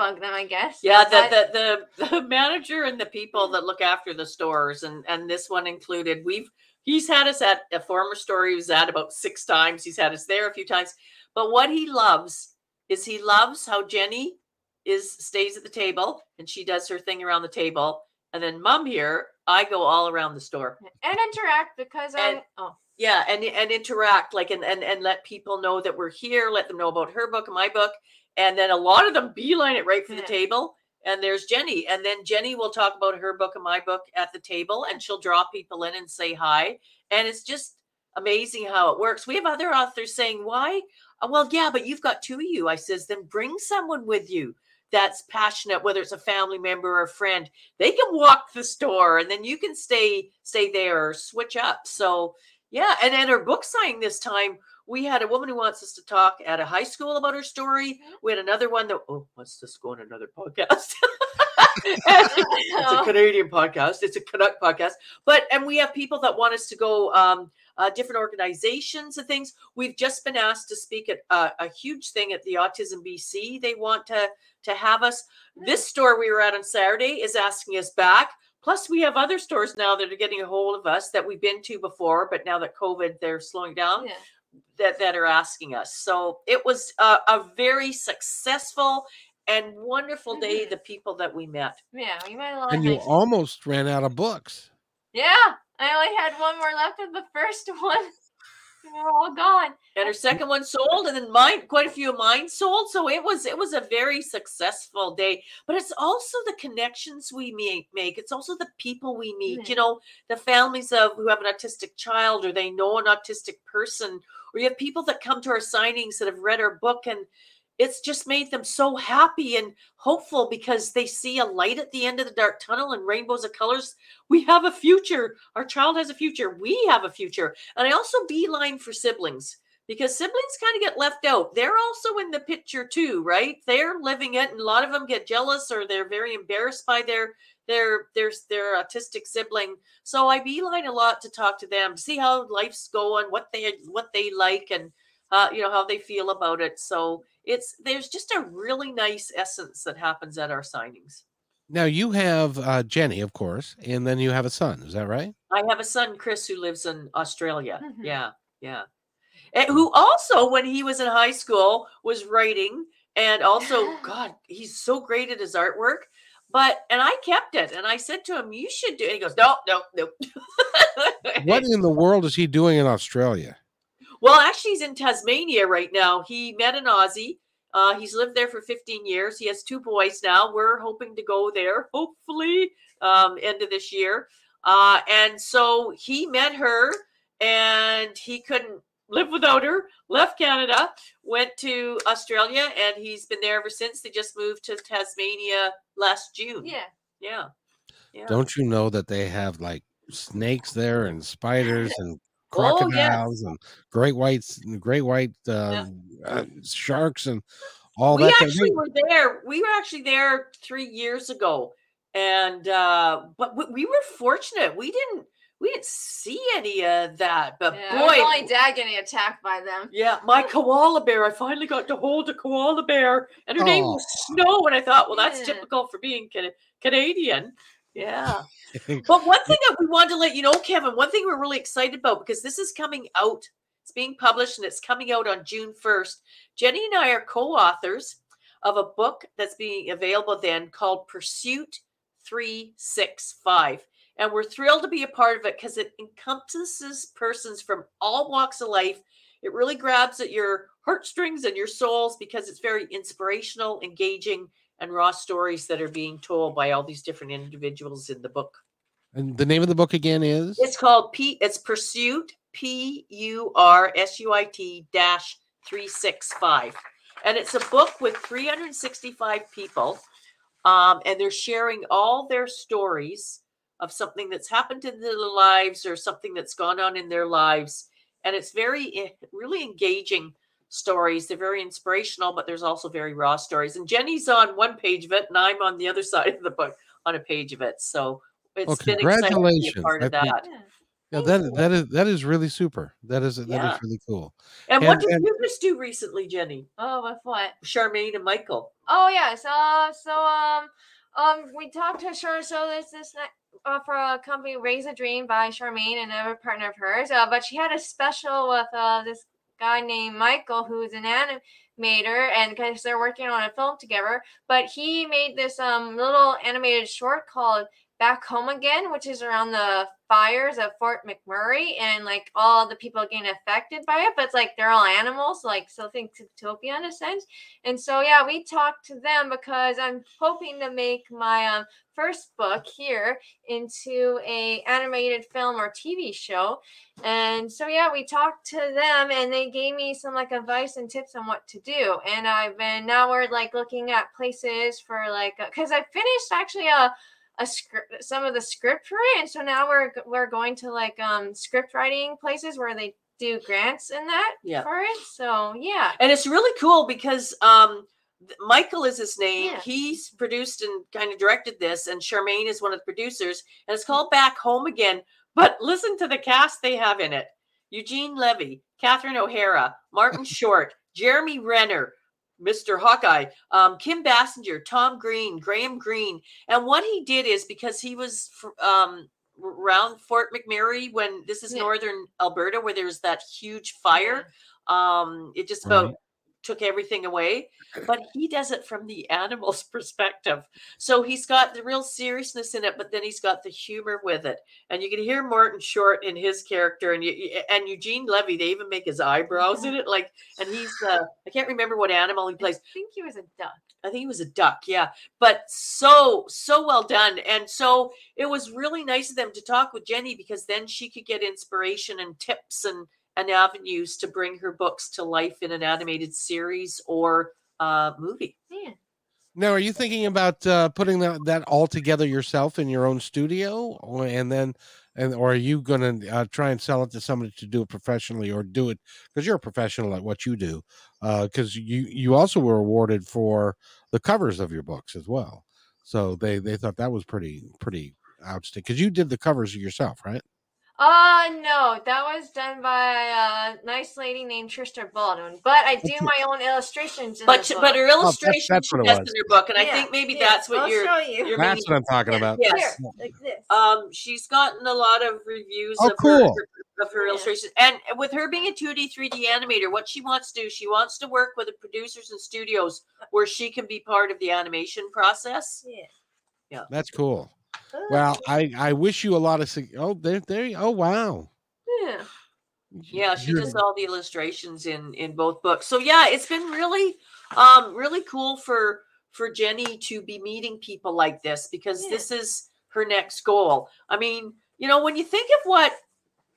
bug them, I guess. Yeah, the, the the the manager and the people that look after the stores, and and this one included. We've he's had us at a former store he was at about six times. He's had us there a few times. But what he loves is he loves how Jenny is stays at the table and she does her thing around the table, and then Mom here, I go all around the store. and interact because I'm oh Yeah, and and interact like and and and let people know that we're here. Let them know about her book and my book, and then a lot of them beeline it right for the Yeah. table. And there's Jenny, and then Jenny will talk about her book and my book at the table, and she'll draw people in and say hi. And it's just amazing how it works. We have other authors saying, "Why?" "Uh, Well, yeah, but you've got two of you. I says, then bring someone with you that's passionate, whether it's a family member or a friend. They can walk the store, and then you can stay stay there or switch up. So yeah, and at our book signing this time, we had a woman who wants us to talk at a high school about her story. We had another one that oh, let's just go on another podcast. it's a Canadian podcast. It's a Canuck podcast. But and we have people that want us to go um uh, different organizations and things. We've just been asked to speak at uh, a huge thing at the Autism BC. They want to to have us. This store we were at on Saturday is asking us back. Plus, we have other stores now that are getting a hold of us that we've been to before, but now that COVID, they're slowing down yeah. that that are asking us. So it was a, a very successful and wonderful day. Mhm. The people that we met. Yeah, we met a lot And of you almost ran out of books. Yeah, I only had one more left of the first one. They're all gone. and her second one sold and then mine quite a few of mine sold so it was it was a very successful day but it's also the connections we make make it's also the people we meet you know the families of who have an autistic child or they know an autistic person or you have people that come to our signings that have read our book and it's just made them so happy and hopeful because they see a light at the end of the dark tunnel and rainbows of colors we have a future our child has a future we have a future and i also beeline for siblings because siblings kind of get left out. They're also in the picture too, right? They're living it, and a lot of them get jealous or they're very embarrassed by their their their their autistic sibling. So I beeline a lot to talk to them, see how life's going, what they what they like, and uh, you know how they feel about it. So it's there's just a really nice essence that happens at our signings. Now you have uh, Jenny, of course, and then you have a son. Is that right? I have a son, Chris, who lives in Australia. Mhm. Yeah, yeah. And who also, when he was in high school, was writing and also, God, he's so great at his artwork. But and I kept it, and I said to him, "You should do." And he goes, "No, no, no." What in the world is he doing in Australia? Well, actually, he's in Tasmania right now. He met an Aussie, Uh, he's lived there for 15 years. He has two boys now. We're hoping to go there, hopefully, um, end of this year. Uh, and so he met her, and he couldn't live without her. Left Canada, went to Australia, and he's been there ever since. They just moved to Tasmania last June. Yeah. Yeah. Yeah. Don't you know that they have like snakes there and spiders and Oh, yes. crocodiles and great whites, great white uh, uh, sharks and all we that. They- actually were there. We were actually there three years ago, and uh, but we, we were fortunate. We didn't we didn't see any of that. But yeah it was boy, only dad getting attacked by them. yeah, my koala bear. I finally got to hold a koala bear, and her name was Snow. And I thought, well, that's Yeah. typical for being Can- Canadian. Yeah. But one thing that we wanted to let you know, Kevin, one thing we're really excited about because this is coming out, it's being published and it's coming out on June 1st. Jenny and I are co authors of a book that's being available then called Pursuit 365. And we're thrilled to be a part of it because it encompasses persons from all walks of life. It really grabs at your heartstrings and your souls because it's very inspirational, engaging, and raw stories that are being told by all these different individuals in the book. and the name of the book again is It's called P. It's Pursuit P U R S U I T dash three six five, and it's a book with three hundred sixty five people, um, and they're sharing all their stories of something that's happened in their lives or something that's gone on in their lives, and it's very eh, really engaging stories. They're very inspirational, but there's also very raw stories. And Jenny's on one page of it, and I'm on the other side of the book on a page of it. So it's Well, been exciting to be a congratulations. part of I think- that. Yeah. yeah, that that is that is really super. That is that Yeah. is really cool. And what did and- you just do recently, Jenny? Oh, with what? Charmaine and Michael. Oh yes. Uh, so um, um, we talked to Char. So there's this ni- uh, for a company, Raise a Dream by Charmaine, and another partner of hers. Uh, but she had a special with uh this guy named Michael, who's an animator, and because they're working on a film together. But he made this um little animated short called Back Home Again, which is around the fires of Fort McMurray and like all the people getting affected by it. But it's like they're all animals, like so think Zootopia in a sense. And so yeah, we talked to them because I'm hoping to make my um, first book here into a animated film or TV show. And so yeah, we talked to them and they gave me some like advice and tips on what to do. And I've been now we're like looking at places for like because I finished actually a a script some of the script for it and so now we're we're going to like um script writing places where they do grants and that Yeah. for it so yeah And it's really cool because um, Michael is his name. Yeah. He's produced and kind of directed this, and Charmaine is one of the producers. And it's called Back Home Again. But listen to the cast they have in it Eugene Levy, Catherine O'Hara, Martin Short, Jeremy Renner. Mr. Hawkeye, um, Kim Basinger, Tom Green, Graham Greene, and what he did is because he was fr- um, around Fort McMurray when this is Yeah. northern Alberta, where there's that huge fire. Um, it just about. Took everything away, but he does it from the animal's perspective. So he's got the real seriousness in it, but then he's got the humor with it. And you can hear Martin Short in his character, and you, and Eugene Levy. They even make his eyebrows in it, like. And he's uh, I can't remember what animal he plays. i think he was a duck I think he was a duck, yeah. But so so well done, and so it was really nice of them to talk with Jenny because then she could get inspiration and tips and and avenues to bring her books to life in an animated series or uh, movie. yeah Now, are you thinking about uh, putting that, that all together yourself in your own studio, or, and then, and or are you going to uh, try and sell it to somebody to do it professionally, or do it because you're a professional at what you do? Because you you also were awarded for the covers of your books as well, so they they thought that was pretty pretty outstanding. Because you did the covers yourself, right? Uh no that was done by a nice lady named Trista Baldwin but I do my own illustrations in But she- but her that's- illustration that's she what it was. in her book, and I think maybe yeah, that's what I'll you're. show you you're That's what I'm talking Yeah. about. Yes. Here, like this Um, she's gotten a lot of reviews Oh, of her cool. of her Yeah. illustrations, and with her being a two D, three D animator, what she wants to do, she wants to work with the producers and studios where she can be part of the animation process. Yeah. yeah That's cool. Well, I I wish you a lot of oh there there you- oh wow yeah Yeah, she does all the illustrations in in both books. So yeah, it's been really um, really cool for for Jenny to be meeting people like this because Yeah. this is her next goal. I mean, you know, when you think of what,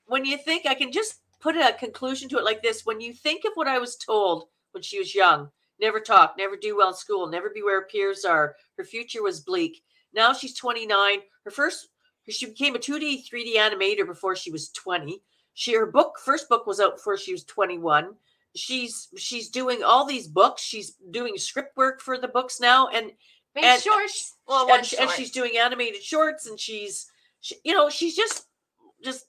when you think, I can just put a conclusion to it like this: when you think of what I was told when she was young, never talk, never do well in school, never be where peers are. Her future was bleak. Now she's 29. Her first, she became a 2D, 3D animator before she was 20. She her book first book was out before she was 21 she's she's doing all these books she's doing script work for the books now and Make And- shorts. Well, and, she- and she's doing animated shorts and she's she, you know she's just just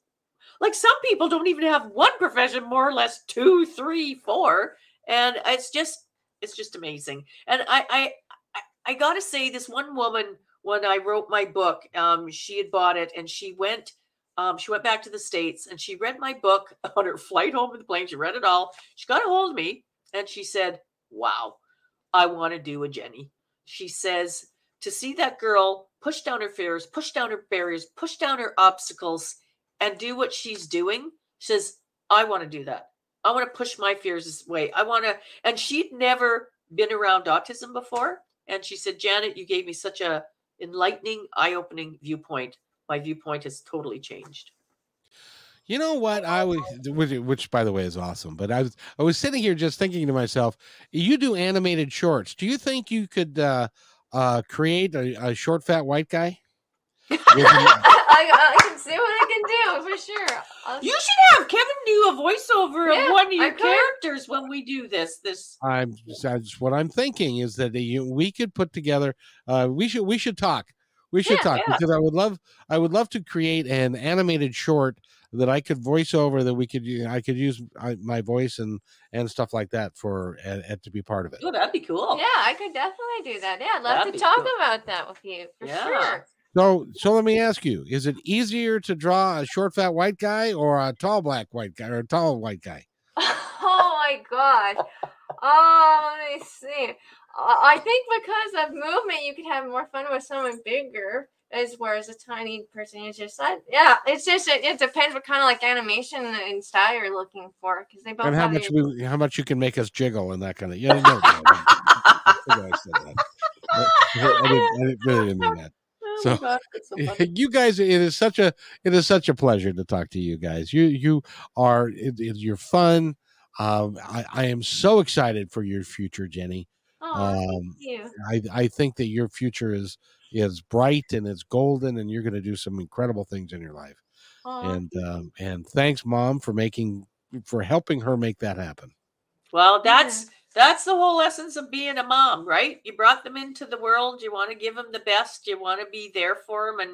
like some people don't even have one profession more or less two three four and it's just it's just amazing and i i i, I gotta say this one woman when i wrote my book um she had bought it and she went um, she went back to the states and she read my book on her flight home with the plane. She read it all. She got a hold of me and she said, "Wow, I want to do a Jenny." She says to see that girl push down her fears, push down her barriers, push down her obstacles, and do what she's doing. She says, "I want to do that. I want to push my fears away. I want to." And she'd never been around autism before, and she said, "Janet, you gave me such a enlightening, eye-opening viewpoint." my viewpoint has totally changed. You know what I was, which, which by the way is awesome. But I was I was sitting here just thinking to myself, you do animated shorts. Do you think you could uh, uh, create a, a short fat white guy? I, I can see what do for sure. I'll- You should have Kevin do a voiceover Yeah, of one of I your could. characters when we do this. This I'm that's what I'm thinking is that you, we could put together. Uh, we should we should talk. We should Yeah, talk yeah. because I would love I would love to create an animated short that I could voice over that we could I could use uh, my voice and and stuff like that for and, and to be part of it. oh, that'd be cool. Yeah, I could definitely do that. Yeah, I'd love That'd to talk cool. about that with you for Yeah. sure. So so let me ask you: Is it easier to draw a short fat white guy or a tall black white guy or a tall white guy? Oh my gosh. Oh, let me see. I think because of movement, you could have more fun with someone bigger, as whereas a tiny person is just like, yeah, it's just it, it depends what kind of like animation and style you're looking for because they both and how much we, how much you can make us jiggle and that kind of yeah. No, no, no, I I. I, I didn't, I didn't- really didn't mean that. Oh So- my God, that's so you guys it is such a it is such a pleasure to talk to you guys. You you are it, it- you're fun. Um I, I am so excited for your future jenny. Oh, thank um, you. i i think that your future is is bright and it's golden and you're going to do some incredible things in your life. Aw, and um and thanks mom for making for helping her make that happen. Well, that's that's the whole essence of being a mom, right? You brought them into the world. You want to give them the best. You want to be there for them, and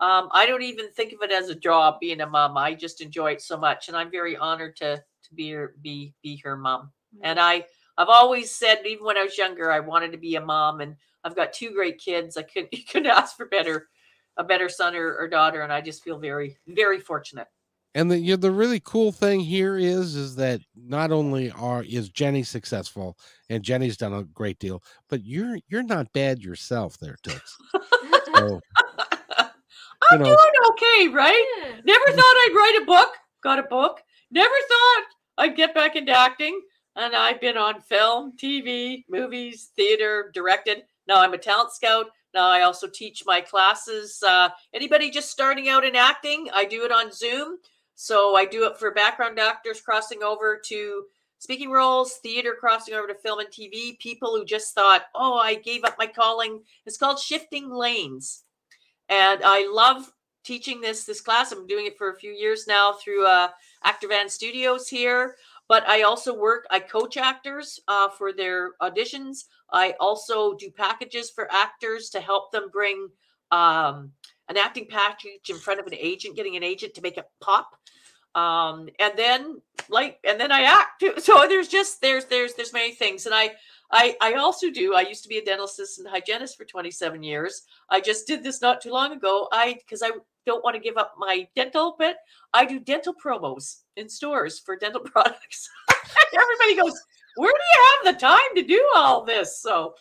um, I don't even think of it as a job being a mom. I just enjoy it so much, and I'm very honored to to be her be be her mom. And I I've always said, even when I was younger, I wanted to be a mom, and I've got two great kids. I couldn't you couldn't ask for better a better son or, or daughter, and I just feel very very fortunate. And the you know, the really cool thing here is is that not only are is Jenny successful and Jenny's done a great deal, but you're you're not bad yourself there, Toots. So I'm know, doing okay, right? Yeah. Never thought I'd write a book. Got a book. Never thought I'd get back into acting. And I've been on film, TV, movies, theater, directed. Now I'm a talent scout. Now I also teach my classes. Uh, anybody just starting out in acting, I do it on Zoom. So I do it for background actors crossing over to speaking roles, theater crossing over to film and TV, people who just thought, oh, I gave up my calling. It's called Shifting Lanes. And I love teaching this this class. I'm doing it for a few years now through uh, Actor Van Studios here. But I also work. I coach actors uh, for their auditions. I also do packages for actors to help them bring um, an acting package in front of an agent, getting an agent to make it pop. Um, and then like, and then I act. too. So there's just there's there's there's many things, and I. I, I also do. I used to be a dental assistant hygienist for 27 years. I just did this not too long ago. I because I don't want to give up my dental bit. I do dental promos in stores for dental products. Everybody goes, "Where do you have the time to do all this?" So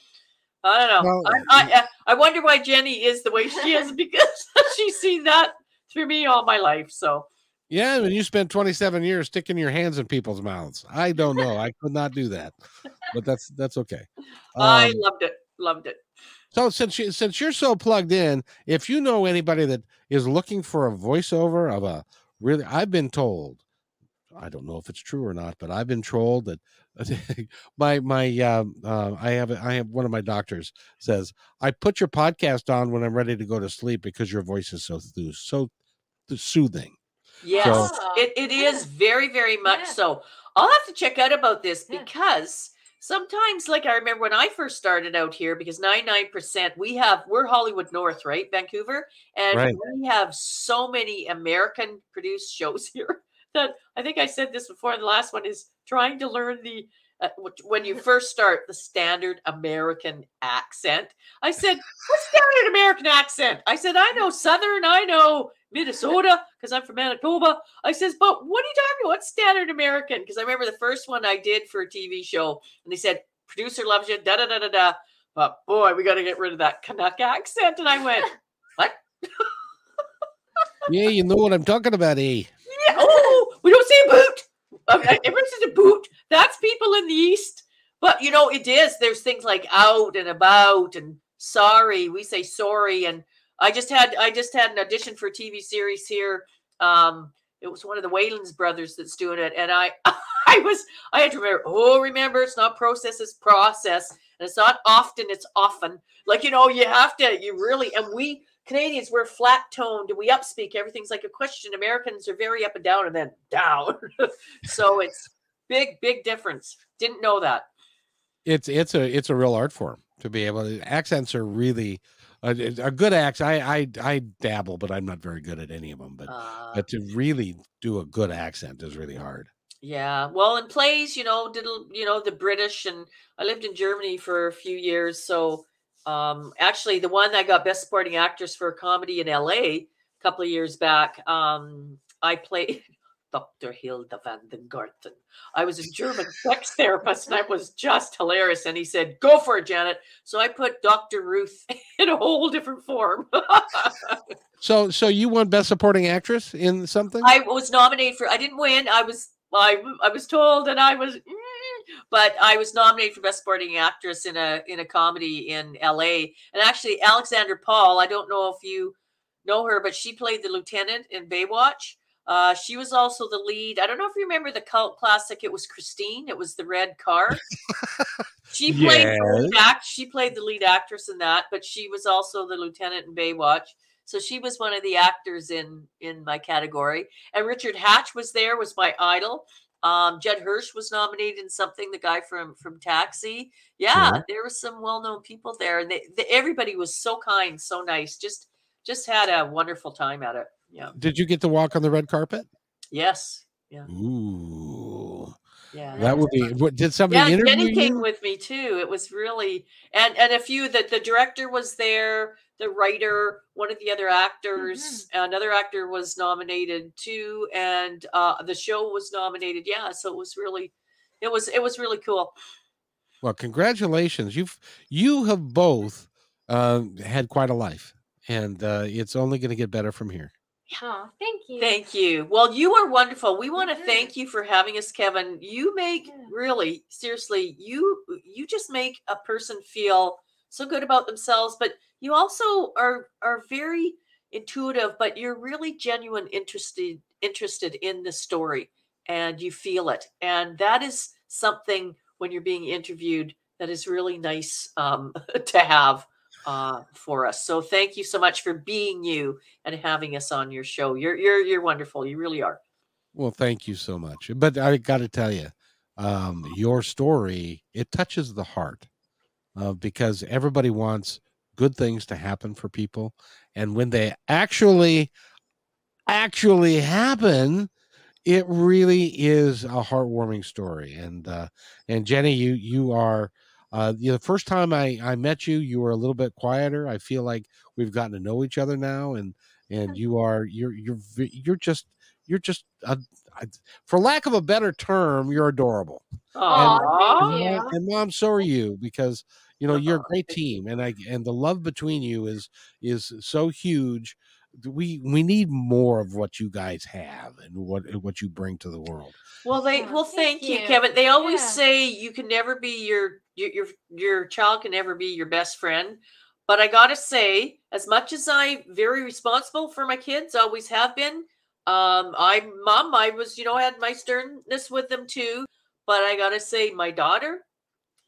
I don't know. Well, I, I I wonder why Jenny is the way she is because she's seen that through me all my life. So Yeah, and you spent 27 years sticking your hands in people's mouths. I don't know. I could not do that, but that's that's okay. I Um, loved it. Loved it. so since you since you're so plugged in, if you know anybody that is looking for a voiceover of a really, I've been told, I don't know if it's true or not, but I've been told that my my um, uh, I have I have one of my doctors says I put your podcast on when I'm ready to go to sleep because your voice is so sooth- so soothing. Yes, So- it, it is very, very much Yeah. so. I'll have to check out about this Yeah. because sometimes, like I remember when I first started out here, because 99% we have, we're Hollywood North, right? Vancouver. And Right. we have so many American produced shows here that I think I said this before. The last one is trying to learn the, uh, when you first start, the standard American accent. I said, what standard American accent? I said, I know Southern, I know Minnesota, because I'm from Manitoba. I says, but what are you talking about? Standard American? Because I remember the first one I did for a TV show, and they said, producer loves you, da da da da da. But boy, we got to get rid of that Canuck accent. And I went, what? Yeah, you know what I'm talking about, eh? Yeah, oh, we don't say boot. Okay, everyone says a boot. That's people in the East. But you know, it is. There's things like out and about and sorry. We say sorry. And I just had I just had an audition for a TV series here. Um, it was one of the Wayans brothers that's doing it, and I I was I had to remember. Oh, remember, it's not process, it's process, and it's not often, it's often. Like you know, you have to. You really and we Canadians we're flat toned we upspeak. Everything's like a question. Americans are very up and down and then down. so it's big, big difference. Didn't know that. it's it's a it's a real art form to be able to accents are really a, a good accent I, I i dabble but i'm not very good at any of them but Uh, but to really do a good accent is really hard yeah. Well, in plays, you know, did you know the British and I lived in Germany for a few years. So um actually the one I got best supporting actress for a comedy in LA a couple of years back, um, I played Dr. Hilda van den Garten. I was a German sex therapist and I was just hilarious. And he said, Go for it, Janet. So I put Dr. Ruth in a whole different form. so so you won best supporting actress in something I was nominated for. I didn't win. I was. I I was told, and I was. "Mm," But I was nominated for best supporting actress in a in a comedy in L.A. And actually, Alexandra Paul. I don't know if you know her, but she played the lieutenant in Baywatch. Uh, she was also the lead. I don't know if you remember the cult classic. It was Christine. It was the red car. she played the lead act. She played the lead actress in that, but she was also the lieutenant in Baywatch. So she was one of the actors in in my category. And Richard Hatch was there, was my idol. Um, Judd Hirsch was nominated in something. The guy from from Taxi. Yeah, Sure. there were some well known people there, and they, they, everybody was so kind, so nice. Just just had a wonderful time at it. Yeah. did you get to walk on the red carpet Yes. Yeah. ooh Yeah. that would be what did somebody yeah, interview Jenny came with me too. It was really and and a few that the director was there, the writer, one of the other actors, another actor was nominated too, and uh the show was nominated. Yeah, so it was really it was it was really cool. well congratulations you've you have both uh, had quite a life and uh, it's only going to get better from here Oh, thank you. Thank you. Well, you are wonderful. We want to Mhm. thank you for having us, Kevin. You make Yeah. really seriously, you you just make a person feel so good about themselves, but you also are are very intuitive, but you're really genuine interested interested in the story and you feel it. And that is something when you're being interviewed that is really nice um, to have uh, for us. So thank you so much for being you and having us on your show. You're you're you're wonderful. You really are. Well, thank you so much. But I got to tell you, um, your story it touches the heart uh, because everybody wants good things to happen for people, and when they actually actually happen, it really is a heartwarming story. And uh, and Jenny, you you are. Uh, you know, the first time I, I met you, you were a little bit quieter. I feel like we've gotten to know each other now, and and you are you're you're you're just you're just a, for lack of a better term, you're adorable. Aw, Aw. thank and mom, so are you because you know you're a great team, and I and the love between you is is so huge we we need more of what you guys have and what what you bring to the world. Well, they well, thank thank you, you. Kevin. They always Yeah. say you can never be your your your your child can never be your best friend. But I gotta say, as much as I'm very responsible for my kids, always have been. Um, I mom, I was, you know, had my sternness with them too. But I gotta say, my daughter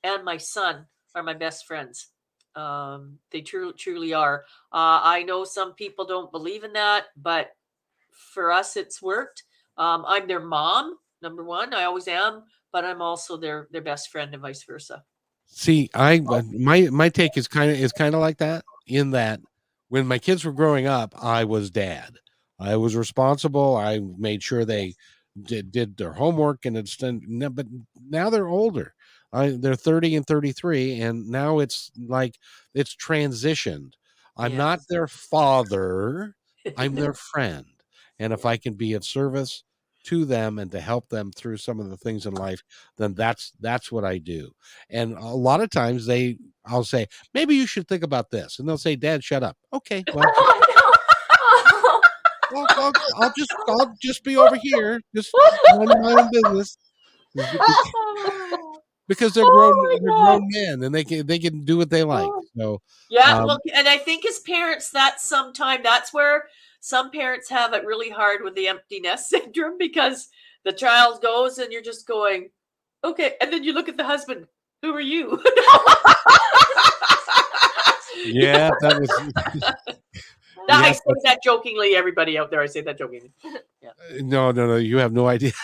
and my son are my best friends. Um, they truly truly are. Uh, I know some people don't believe in that, but for us, it's worked. Um, I'm their mom, number one. I always am, but I'm also their their best friend and vice versa. See, I my my take is kind of is kind of like that in that when my kids were growing up, I was dad. I was responsible. I made sure they did did their homework and it's done. But now they're older. I, they're 30 and 33 and now it's like it's transitioned. I'm not their father. I'm their friend. And if I can be of service to them and to help them through some of the things in life, then that's that's what I do. And a lot of times they I'll say, maybe you should think about this. And they'll say, Dad, shut up. Okay. Well, I'll, I'll, I'll just I'll just be over here, just minding my own business. Because they're Oh grown, my they're grown men and they can they can do what they like. Oh. So Yeah, Um, well, and I think as parents, that's sometime that's where some parents have it really hard with the empty nest syndrome because the child goes and you're just going, okay, and then you look at the husband. Who are you? yeah, that was Now, I say that jokingly. Everybody out there, I say that jokingly. no, no, no. You have no idea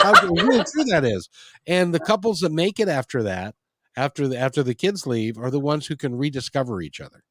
how really true that is. And the couples that make it after that, after the after the kids leave, are the ones who can rediscover each other.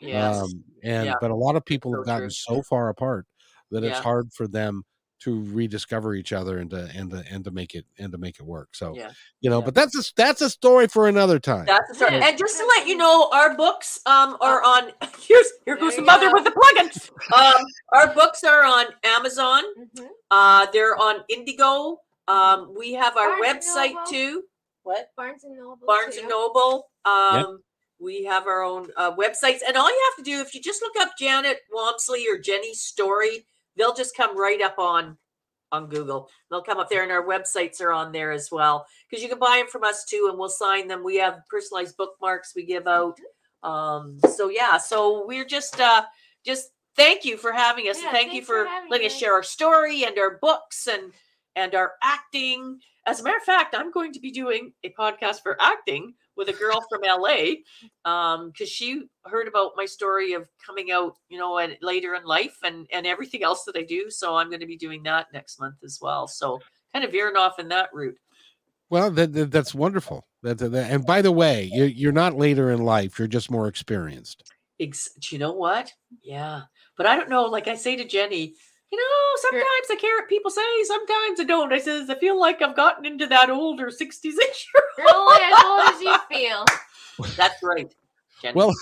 Yes. Um, and Yeah. but a lot of people So have gotten true. so far apart that it's hard for them to rediscover each other and to and to and to make it and to make it work. So Yeah. you know, Yeah. but that's a that's a story for another time. That's the story. And just to let you know, our books um are on. Here's here goes the mother go. with the plug-in. Um, our books are on Amazon. Mhm. Uh, they're on Indigo. Um, we have our Barnes website Noble. too. What? Barnes and Noble. Barnes too. and Noble. Um, we have our own uh, websites, and all you have to do if you just look up Janet Wamsley or Jenny's story, they'll just come right up on on Google. They'll come up there, and our websites are on there as well because you can buy them from us too, and we'll sign them. We have personalized bookmarks we give out. Um, so yeah, so we're just uh, just thank you for having us. and Yeah, thank you for for letting us. share our story and our books and and our acting. As a matter of fact, I'm going to be doing a podcast for acting with a girl from LA um because she heard about my story of coming out you know and later in life and and everything else that i do so i'm going to be doing that next month as well so kind of veering off in that route Well, that, that that's wonderful. That, that- that- and by the way, you're you're not later in life. You're just more experienced. Ex- do you know what yeah but i don't know like i say to jenny you know sometimes i care what people say sometimes i don't i says i feel like i've gotten into that older 66 year You're only as old as you feel. that's right jenny. Well,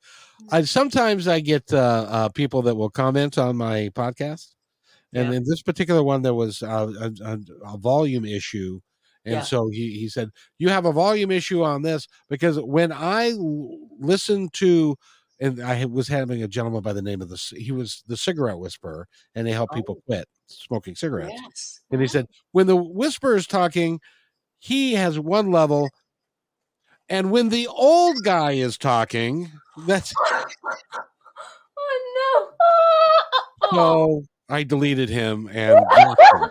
I sometimes I get uh, uh, people that will comment on my podcast, and Yeah. in this particular one, there was uh, a, a, a volume issue, and Yeah. so he he said you have a volume issue on this because when I l- listen to. And I was having a gentleman by the name of the he was the cigarette whisperer, and they help people Oh. quit smoking cigarettes. yes And he said, when the whisperer is talking, he has one level. And when the old guy is talking, that's Oh no. so I deleted him and him.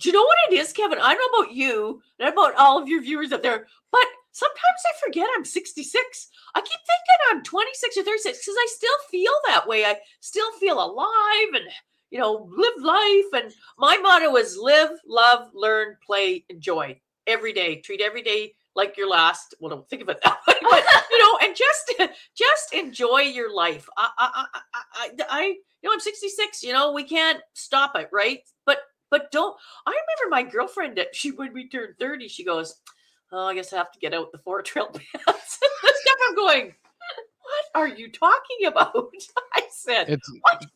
Do you know what it is, Kevin? I don't know about you and about all of your viewers out there, but sometimes I forget I'm 66. I keep thinking I'm 26 or 36 because I still feel that way. I still feel alive and, you know, live life. And my motto is live, love, learn, play, enjoy every day. Treat every day like your last. Well, don't think of it that way, but, you know, and just, just enjoy your life. I, I, I, I, I, you know, I'm 66, you know, we can't stop it, right? But but don't I remember my girlfriend that she when we turned 30, she goes, Oh, I guess I have to get out the four trail pants. and stuff I'm going, What are you talking about? I said, It's What?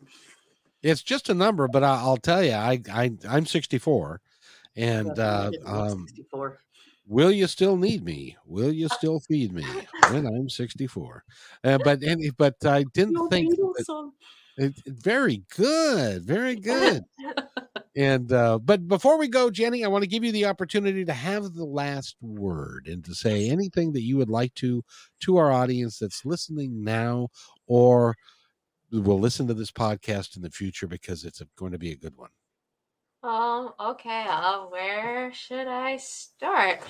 it's just a number, but I, I'll tell you, I, I I'm 64, and uh, I didn't look um, 64. Will you still need me? Will you still feed me when I'm 64? Uh, but any, but I didn't No think that- it, very good, very good. And uh, but before we go, Jenny, I want to give you the opportunity to have the last word and to say anything that you would like to to our audience that's listening now or will listen to this podcast in the future because it's going to be a good one. Um, okay, uh, where should I start?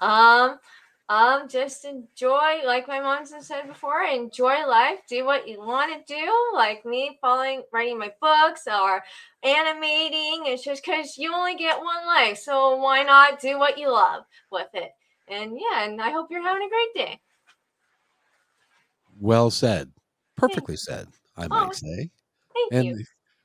Um, um, just enjoy, like my mom said before, enjoy life, do what you want to do, like me following, writing my books or animating. It's just because you only get one life, so why not do what you love with it? And yeah, and I hope you're having a great day. Well said, perfectly said, I might Oh, say. Thank And you.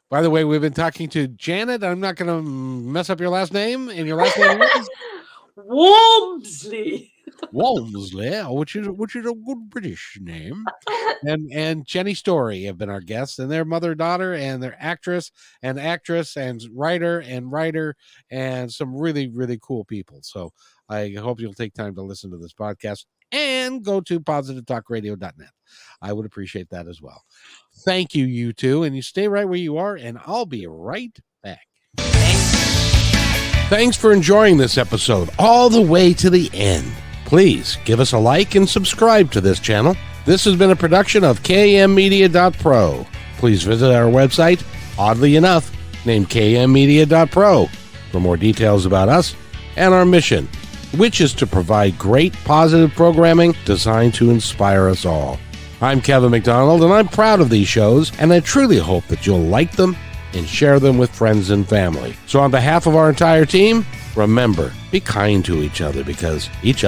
by the way, we've been talking to Janet. I'm not going to mess up your last name, and your last name is Walmsley. Walmsley, which is which is a good British name. and and Jenny Story have been our guests, and their mother daughter, and their actress and actress and writer and writer, and some really really cool people. So I hope you'll take time to listen to this podcast and go to positivetalkradio.net. I would appreciate that as well. Thank you, you two, and you stay right where you are, and I'll be right back. Thanks for enjoying this episode all the way to the end. Please give us a like and subscribe to this channel. This has been a production of kmmedia.pro. Please visit our website, oddly enough, named kmmedia.pro, for more details about us and our mission, which is to provide great positive programming designed to inspire us all. I'm Kevin McDonald, and I'm proud of these shows, and I truly hope that you'll like them and share them with friends and family. So, on behalf of our entire team, remember be kind to each other because each